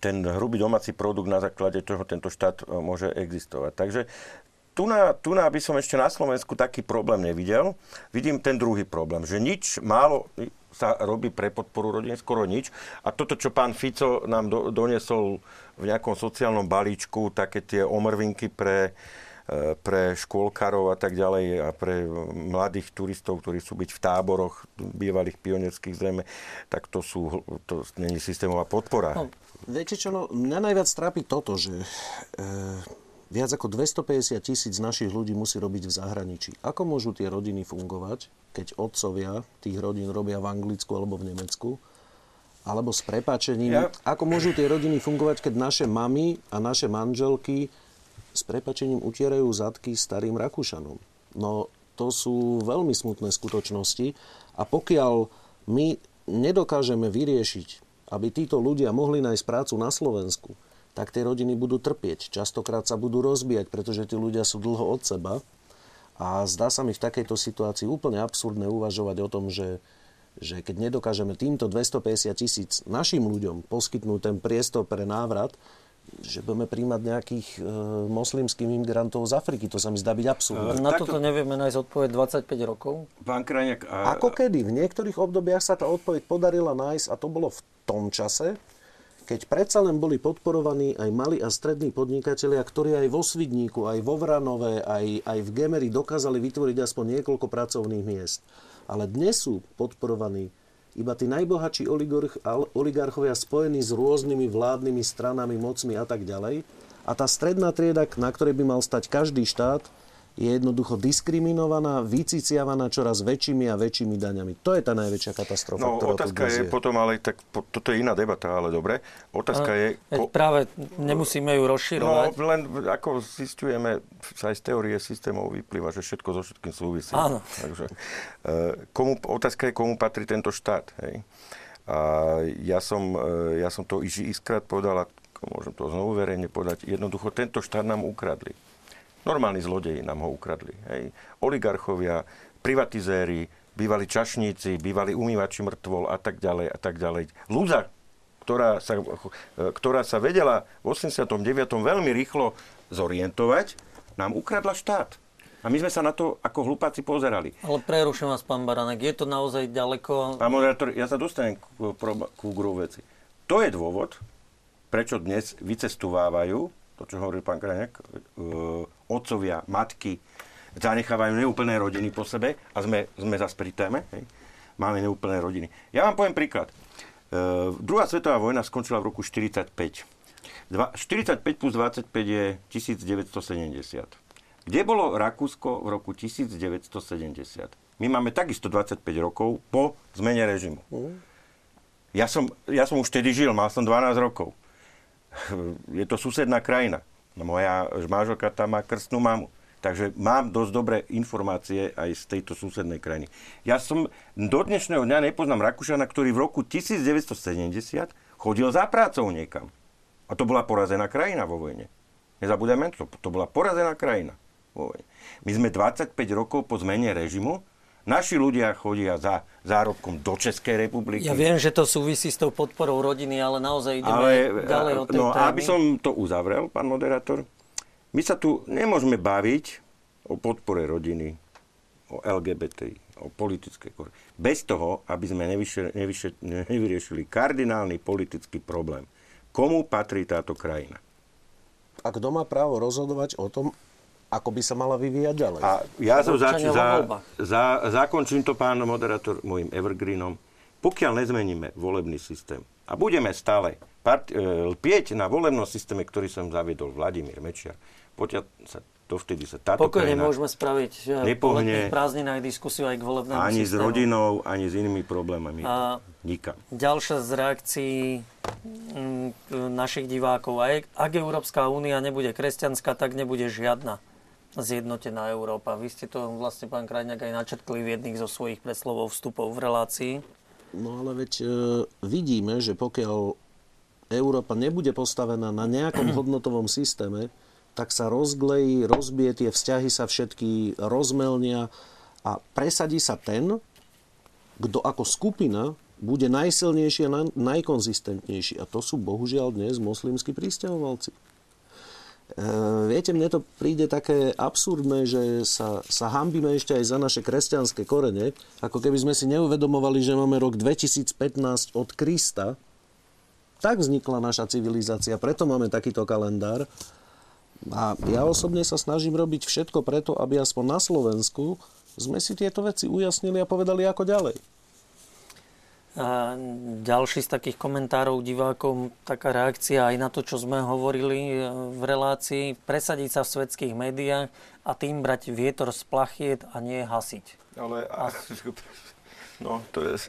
ten hrubý domáci produkt, na základe čoho tento štát e, môže existovať. Takže tu na, tu na by som ešte na Slovensku taký problém nevidel. Vidím ten druhý problém, že nič málo sa robí pre podporu rodiny, skoro nič. A toto, čo pán Fico nám do, donesol v nejakom sociálnom balíčku, také tie omrvinky pre, e, pre škôlkarov a tak ďalej a pre mladých turistov, ktorí sú byť v táboroch bývalých pionierských zrejme, tak to sú, to není systémová podpora. No, Viete čo, no, mňa najviac trápi toto, že e, viac ako 250 tisíc našich ľudí musí robiť v zahraničí. Ako môžu tie rodiny fungovať, keď otcovia tých rodín robia v Anglicku alebo v Nemecku? Alebo s prepáčením, ja... ako môžu tie rodiny fungovať, keď naše mamy a naše manželky s prepačením utierajú zadky starým Rakúšanom? No, to sú veľmi smutné skutočnosti a pokiaľ my nedokážeme vyriešiť aby títo ľudia mohli nájsť prácu na Slovensku, tak tie rodiny budú trpieť. Častokrát sa budú rozbíjať, pretože tí ľudia sú dlho od seba. A zdá sa mi v takejto situácii úplne absurdné uvažovať o tom, že, že keď nedokážeme týmto 250 tisíc našim ľuďom poskytnúť ten priestor pre návrat, že budeme príjmať nejakých e, moslimských imigrantov z Afriky. To sa mi zdá byť absurdné. Na takto- toto nevieme nájsť odpoveď 25 rokov. Pán Krajňák, a, Ako kedy? V niektorých obdobiach sa tá odpoveď podarila nájsť a to bolo v tom čase, keď predsa len boli podporovaní aj malí a strední podnikatelia, ktorí aj vo Svidníku, aj vo Vranove, aj, aj v Gemeri dokázali vytvoriť aspoň niekoľko pracovných miest. Ale dnes sú podporovaní iba tí najbohatší oligarch, oligarchovia spojení s rôznymi vládnymi stranami, mocmi a tak ďalej. A tá stredná trieda, na ktorej by mal stať každý štát, je jednoducho diskriminovaná, vyciciavaná čoraz väčšími a väčšími daňami. To je tá najväčšia katastrofa, no, ktorá otázka tu dnes je je. potom, ale tak po, toto je iná debata, ale dobre. Otázka je... Veď práve nemusíme ju No, rozširovať. len ako zistujeme, sa aj z teórie systémov vyplýva, že všetko so všetkým súvisí. Áno. Takže, e, komu, otázka je, komu patrí tento štát. Hej? A ja som, e, ja som to iž iskrát povedal, a môžem to znovu verejne povedať, jednoducho tento štát nám ukradli. Normálni zlodeji nám ho ukradli. Hej? Oligarchovia, privatizéri, bývali čašníci, bývali umývači mŕtvol a tak ďalej a tak ďalej. Lúza, ktorá sa, ktorá sa vedela v 89. veľmi rýchlo zorientovať, nám ukradla štát. A my sme sa na to ako hlupáci pozerali. Ale prerušujem vás, pán Baranek, je to naozaj ďaleko... Pán moderátor, ja sa dostanem k, pro- ku gru veci. To je dôvod, prečo dnes vycestovávajú, to čo hovorí pán Kraňák, e, otcovia, matky, zanechávajú neúplné rodiny po sebe a sme, sme zase pri téme. Hej. Máme neúplné rodiny. Ja vám poviem príklad. E, druhá svetová vojna skončila v roku 45. Dva, 45 plus 25 je 1970. Kde bolo Rakúsko v roku 1970? My máme takisto 25 rokov po zmene režimu. Ja som, ja som už vtedy žil, mal som 12 rokov. Je to susedná krajina. Moja manželka tam má krstnú mamu. Takže mám dosť dobré informácie aj z tejto susednej krajiny. Ja som do dnešného dňa nepoznám Rakúšana, ktorý v roku 1970 chodil za prácou niekam. A to bola porazená krajina vo vojne. Nezabudajme to, to bola porazená krajina vo vojne. My sme 25 rokov po zmene režimu, naši ľudia chodia za zárobkom do Českej republiky. Ja viem, že to súvisí s tou podporou rodiny, ale naozaj ideme Ale, ďalej od tej no, témy. aby som to uzavrel, pán moderátor, my sa tu nemôžeme baviť o podpore rodiny, o LGBTI, o politické kor- bez toho, aby sme nevyše, nevyše, nevyriešili kardinálny politický problém. Komu patrí táto krajina? A kto má právo rozhodovať o tom, ako by sa mala vyvíjať ďalej? A ja to zač- za, za, zakončím to, pán moderátor, môjim evergreenom. Pokiaľ nezmeníme volebný systém a budeme stále part- e, lpieť na volebnom systéme, ktorý som zaviedol Vladimír Mečiar, poďa sa dovtedy sa táto Pokojne krajina môžeme spraviť nepohne prázdninách diskusiu aj k volebnému ani s systému. rodinou, ani s inými problémami. A- Nikam. Ďalšia z reakcií mm, našich divákov. Ak Európska únia nebude kresťanská, tak nebude žiadna zjednotená Európa. Vy ste to vlastne, pán Krajňák, aj načrtli v jedných zo svojich preslovov vstupov v relácii. No ale veď e, vidíme, že pokiaľ Európa nebude postavená na nejakom hodnotovom systéme, tak sa rozglejí, rozbije tie vzťahy sa všetky rozmelnia a presadí sa ten, kto ako skupina bude najsilnejší a naj- najkonzistentnejší. A to sú bohužiaľ dnes moslimskí pristahovalci. E, viete, mne to príde také absurdné, že sa, sa hambíme ešte aj za naše kresťanské korene, ako keby sme si neuvedomovali, že máme rok 2015 od Krista. Tak vznikla naša civilizácia, preto máme takýto kalendár. A ja osobne sa snažím robiť všetko preto, aby aspoň na Slovensku sme si tieto veci ujasnili a povedali ako ďalej. A ďalší z takých komentárov divákom, taká reakcia aj na to, čo sme hovorili e, v relácii, presadiť sa v svetských médiách a tým brať vietor z plachiet a nie hasiť. Ale, a, no, to je...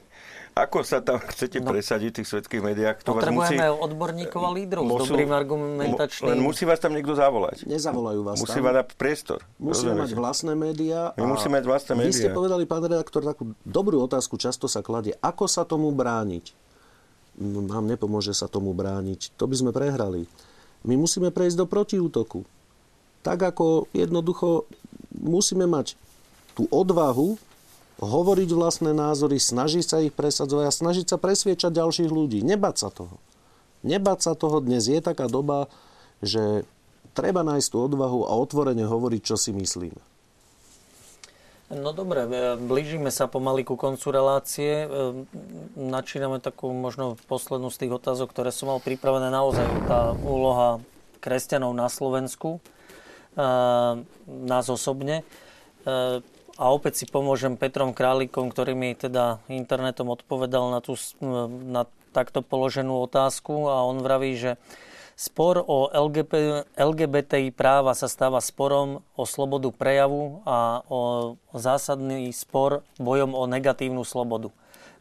Ako sa tam chcete No. presadiť v tých svetských médiách? Kto vás musí, Potrebujeme odborníkov a lídrov s musú- dobrým mo- argumentačným... Len musí vás tam niekto zavolať. Nezavolajú vás Musí tam. vám dať priestor. Musíme mať vlastné médiá. My musíme mať vlastné Vy ste médiá. povedali, pán redaktor, takú dobrú otázku, často sa kladie. Ako sa tomu brániť? No, nám nepomôže sa tomu brániť. To by sme prehrali. My musíme prejsť do protiútoku. Tak ako jednoducho musíme mať tú odvahu hovoriť vlastné názory, snažiť sa ich presadzovať a snažiť sa presviečať ďalších ľudí. Nebať sa toho. Nebať sa toho. Dnes je taká doba, že treba nájsť tú odvahu a otvorene hovoriť, čo si myslíme. No dobre, e, blížime sa pomaly ku koncu relácie. E, načíname takú možno poslednú z tých otázok, ktoré som mal pripravené naozaj tá úloha kresťanov na Slovensku, e, nás osobne. A opäť si pomôžem Petrom Králikom, ktorý mi teda internetom odpovedal na, tú, na takto položenú otázku a on vraví, že Spor o LGBT, LGBTI práva sa stáva sporom o slobodu prejavu a o zásadný spor bojom o negatívnu slobodu.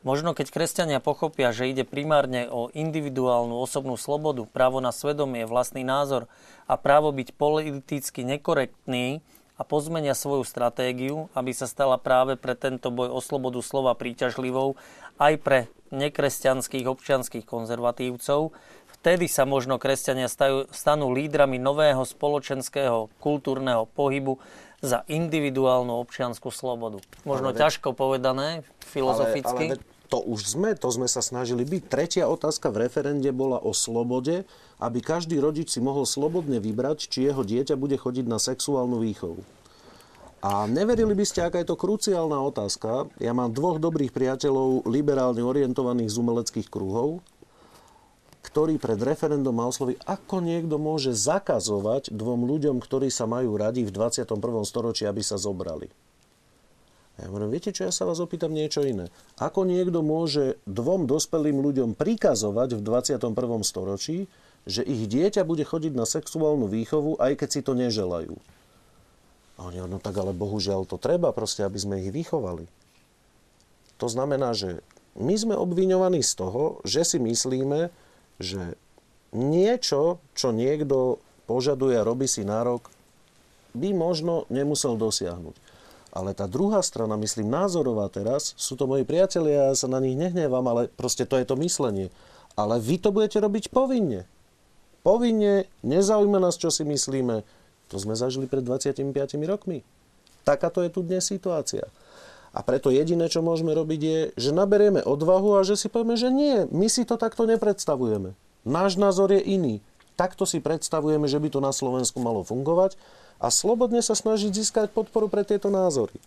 Možno keď kresťania pochopia, že ide primárne o individuálnu osobnú slobodu, právo na svedomie, vlastný názor a právo byť politicky nekorektný a pozmenia svoju stratégiu, aby sa stala práve pre tento boj o slobodu slova príťažlivou aj pre nekresťanských občianských konzervatívcov, Vtedy sa možno kresťania stajú, stanú lídrami nového spoločenského kultúrneho pohybu za individuálnu občianskú slobodu. Možno ale ťažko povedané, filozoficky. Ale, ale to už sme, to sme sa snažili byť. Tretia otázka v referende bola o slobode, aby každý rodič si mohol slobodne vybrať, či jeho dieťa bude chodiť na sexuálnu výchovu. A neverili by ste, aká je to kruciálna otázka. Ja mám dvoch dobrých priateľov, liberálne orientovaných z umeleckých kruhov, ktorý pred referendum má osloviť, ako niekto môže zakazovať dvom ľuďom, ktorí sa majú radi v 21. storočí, aby sa zobrali. Ja hovorím, viete čo, ja sa vás opýtam niečo iné. Ako niekto môže dvom dospelým ľuďom prikazovať v 21. storočí, že ich dieťa bude chodiť na sexuálnu výchovu, aj keď si to neželajú. A oni, no tak ale bohužiaľ to treba proste, aby sme ich vychovali. To znamená, že my sme obviňovaní z toho, že si myslíme, že niečo, čo niekto požaduje a robí si nárok, by možno nemusel dosiahnuť. Ale tá druhá strana, myslím názorová teraz, sú to moji priatelia, ja sa na nich nehnevám, ale proste to je to myslenie. Ale vy to budete robiť povinne. Povinne, nezaujíma nás, čo si myslíme. To sme zažili pred 25 rokmi. Takáto je tu dnes situácia. A preto jediné, čo môžeme robiť, je, že naberieme odvahu a že si povieme, že nie, my si to takto nepredstavujeme. Náš názor je iný. Takto si predstavujeme, že by to na Slovensku malo fungovať a slobodne sa snažiť získať podporu pre tieto názory.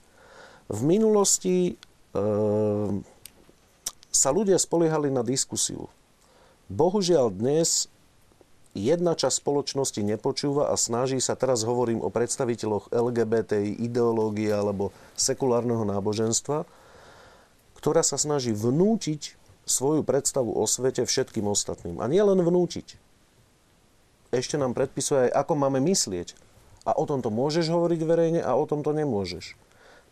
V minulosti e, sa ľudia spoliehali na diskusiu. Bohužiaľ dnes jedna časť spoločnosti nepočúva a snaží sa, teraz hovorím o predstaviteľoch LGBTI, ideológie alebo sekulárneho náboženstva, ktorá sa snaží vnútiť svoju predstavu o svete všetkým ostatným. A nie len vnútiť. Ešte nám predpisuje aj, ako máme myslieť. A o tomto môžeš hovoriť verejne a o tomto nemôžeš.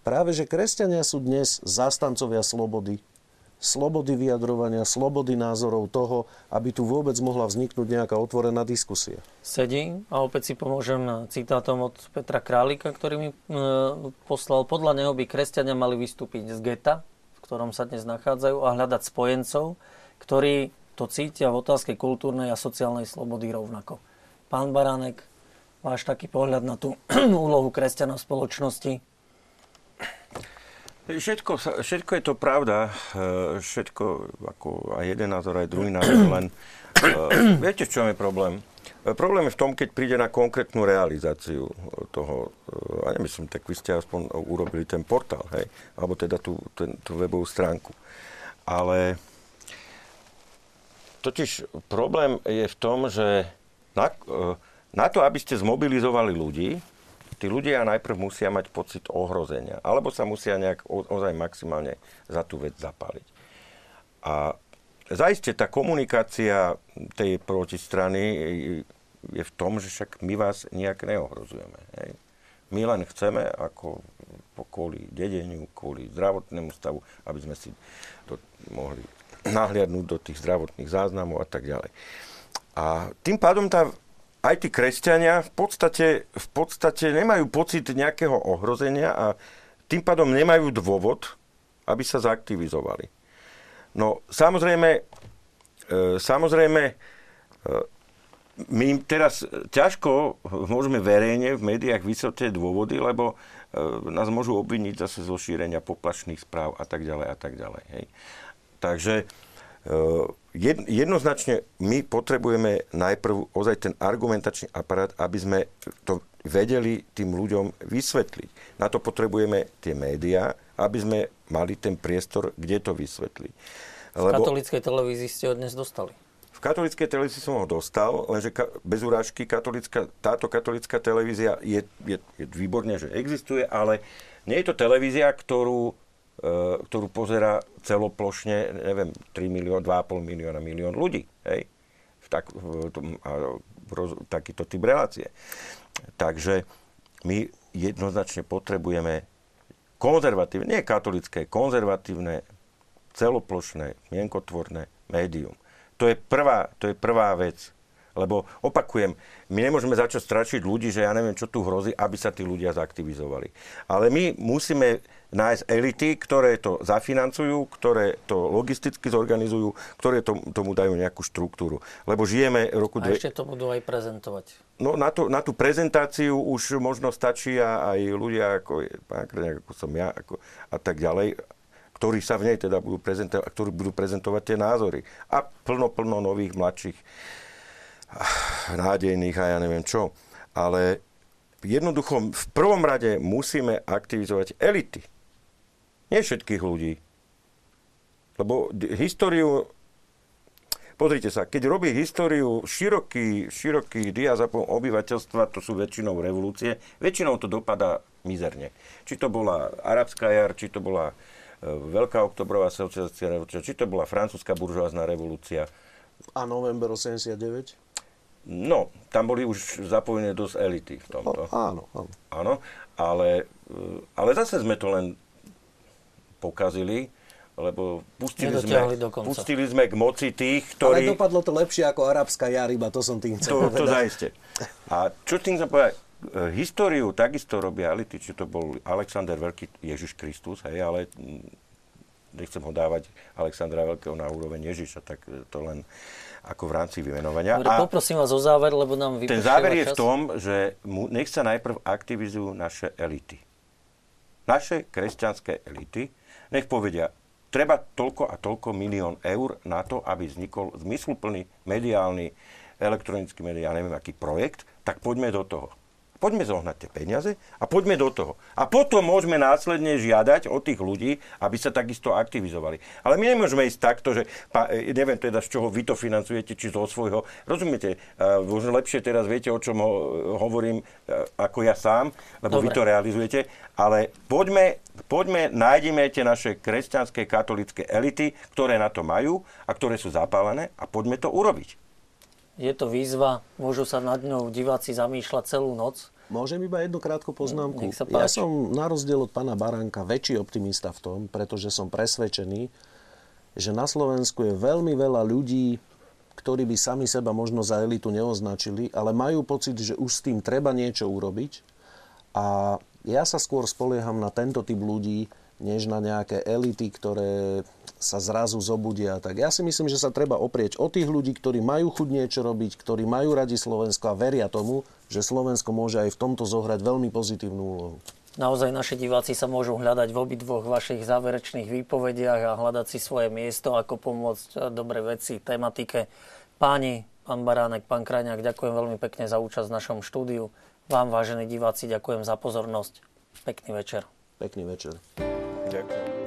Práve, že kresťania sú dnes zastancovia slobody, slobody vyjadrovania, slobody názorov toho, aby tu vôbec mohla vzniknúť nejaká otvorená diskusia. Sedí a opäť si pomôžem citátom od Petra Králika, ktorý mi e, poslal. Podľa neho by kresťania mali vystúpiť z geta, v ktorom sa dnes nachádzajú a hľadať spojencov, ktorí to cítia v otázke kultúrnej a sociálnej slobody rovnako. Pán Baránek, váš taký pohľad na tú úlohu kresťana v spoločnosti? Všetko, všetko je to pravda, e, všetko, ako aj jeden názor, aj druhý názor, len uh, viete, v čom je problém? E, problém je v tom, keď príde na konkrétnu realizáciu toho, a nemyslím, tak vy ste aspoň urobili ten portál, hej, alebo teda tú, ten, tú webovú stránku. Ale totiž problém je v tom, že na, na to, aby ste zmobilizovali ľudí, tí ľudia najprv musia mať pocit ohrozenia, alebo sa musia nejak ozaj maximálne za tú vec zapáliť. A zaiste tá komunikácia tej protistrany je v tom, že však my vás nejak neohrozujeme. Hej. My len chceme, ako kvôli dedeniu, kvôli zdravotnému stavu, aby sme si to mohli nahliadnúť do tých zdravotných záznamov a tak ďalej. A tým pádom tá aj tí kresťania v podstate, v podstate nemajú pocit nejakého ohrozenia a tým pádom nemajú dôvod, aby sa zaktivizovali. No samozrejme, e, samozrejme, e, my im teraz ťažko môžeme verejne v médiách vysvetliť dôvody, lebo e, nás môžu obviniť zase zo šírenia poplašných správ a tak ďalej a tak ďalej. Hej. Takže jednoznačne my potrebujeme najprv ozaj ten argumentačný aparát, aby sme to vedeli tým ľuďom vysvetliť. Na to potrebujeme tie médiá, aby sme mali ten priestor, kde to vysvetliť. V katolíckej televízii ste ho dnes dostali. V katolíckej televízii som ho dostal, lenže ka, bez urážky katolická, táto katolická televízia je, je, je výborne, že existuje, ale nie je to televízia, ktorú, ktorú pozera celoplošne, neviem, 3 milión, 2,5 milióna, milión ľudí. Hej? V, tak, v, tom, a, roz, takýto typ relácie. Takže my jednoznačne potrebujeme konzervatívne, nie katolické, konzervatívne, celoplošné, mienkotvorné médium. To je prvá, to je prvá vec. Lebo opakujem, my nemôžeme začať strašiť ľudí, že ja neviem, čo tu hrozí, aby sa tí ľudia zaktivizovali. Ale my musíme nájsť elity, ktoré to zafinancujú, ktoré to logisticky zorganizujú, ktoré to, tomu dajú nejakú štruktúru. Lebo žijeme roku... A ešte to budú aj prezentovať. No na, to, na tú prezentáciu už možno stačí aj ľudia ako pán Kreniak, ako som ja ako, a tak ďalej ktorí sa v nej teda budú prezentovať, ktorí budú prezentovať tie názory. A plno, plno nových mladších ah, nádejných a ja neviem čo. Ale jednoducho v prvom rade musíme aktivizovať elity. Nie všetkých ľudí. Lebo históriu Pozrite sa, keď robí históriu široký, široký diazapom obyvateľstva, to sú väčšinou revolúcie, väčšinou to dopadá mizerne. Či to bola arabská jar, či to bola Veľká oktobrová socialistická revolúcia, či to bola francúzska buržoázna revolúcia. A november 89? No, tam boli už zapojené dosť elity v tomto. O, áno, áno. Áno, ale, e, ale zase sme to len pokazili, lebo pustili sme, pustili sme k moci tých, ktorí... Ale dopadlo to lepšie ako arabská jar, iba to som tým chcel to, povedať. To zaiste. A čo tým chcem povedať? E, históriu takisto robia elity, či to bol Alexander Veľký, Ježiš Kristus, hej, ale nechcem ho dávať Alexandra Veľkého na úroveň Ježiša, tak to len ako v rámci vymenovania. Dobre, a poprosím vás o záver, lebo nám Ten záver je čas. v tom, že mu, nech sa najprv aktivizujú naše elity. Naše kresťanské elity, nech povedia, treba toľko a toľko milión eur na to, aby vznikol zmysluplný mediálny, elektronický mediálny, neviem aký projekt, tak poďme do toho. Poďme zohnať tie peniaze a poďme do toho. A potom môžeme následne žiadať od tých ľudí, aby sa takisto aktivizovali. Ale my nemôžeme ísť takto, že pa, e, neviem teda, z čoho vy to financujete, či zo svojho. Rozumiete? Uh, možno lepšie teraz viete, o čom ho, hovorím uh, ako ja sám, lebo Dobre. vy to realizujete. Ale poďme, poďme, nájdeme tie naše kresťanské, katolické elity, ktoré na to majú a ktoré sú zapálené a poďme to urobiť. Je to výzva, môžu sa nad ňou diváci zamýšľať celú noc. Môžem iba jednu krátku poznámku. Ja som na rozdiel od pána Baránka väčší optimista v tom, pretože som presvedčený, že na Slovensku je veľmi veľa ľudí, ktorí by sami seba možno za elitu neoznačili, ale majú pocit, že už s tým treba niečo urobiť. A ja sa skôr spolieham na tento typ ľudí, než na nejaké elity, ktoré sa zrazu zobudia. Tak ja si myslím, že sa treba oprieť o tých ľudí, ktorí majú chuť niečo robiť, ktorí majú radi Slovensko a veria tomu, že Slovensko môže aj v tomto zohrať veľmi pozitívnu úlohu. Naozaj naši diváci sa môžu hľadať v obidvoch vašich záverečných výpovediach a hľadať si svoje miesto, ako pomôcť dobre veci, tematike. Páni, pán Baránek, pán Kraňák, ďakujem veľmi pekne za účasť v našom štúdiu. Vám, vážení diváci, ďakujem za pozornosť. Pekný večer. Pekný večer. Dziękuję.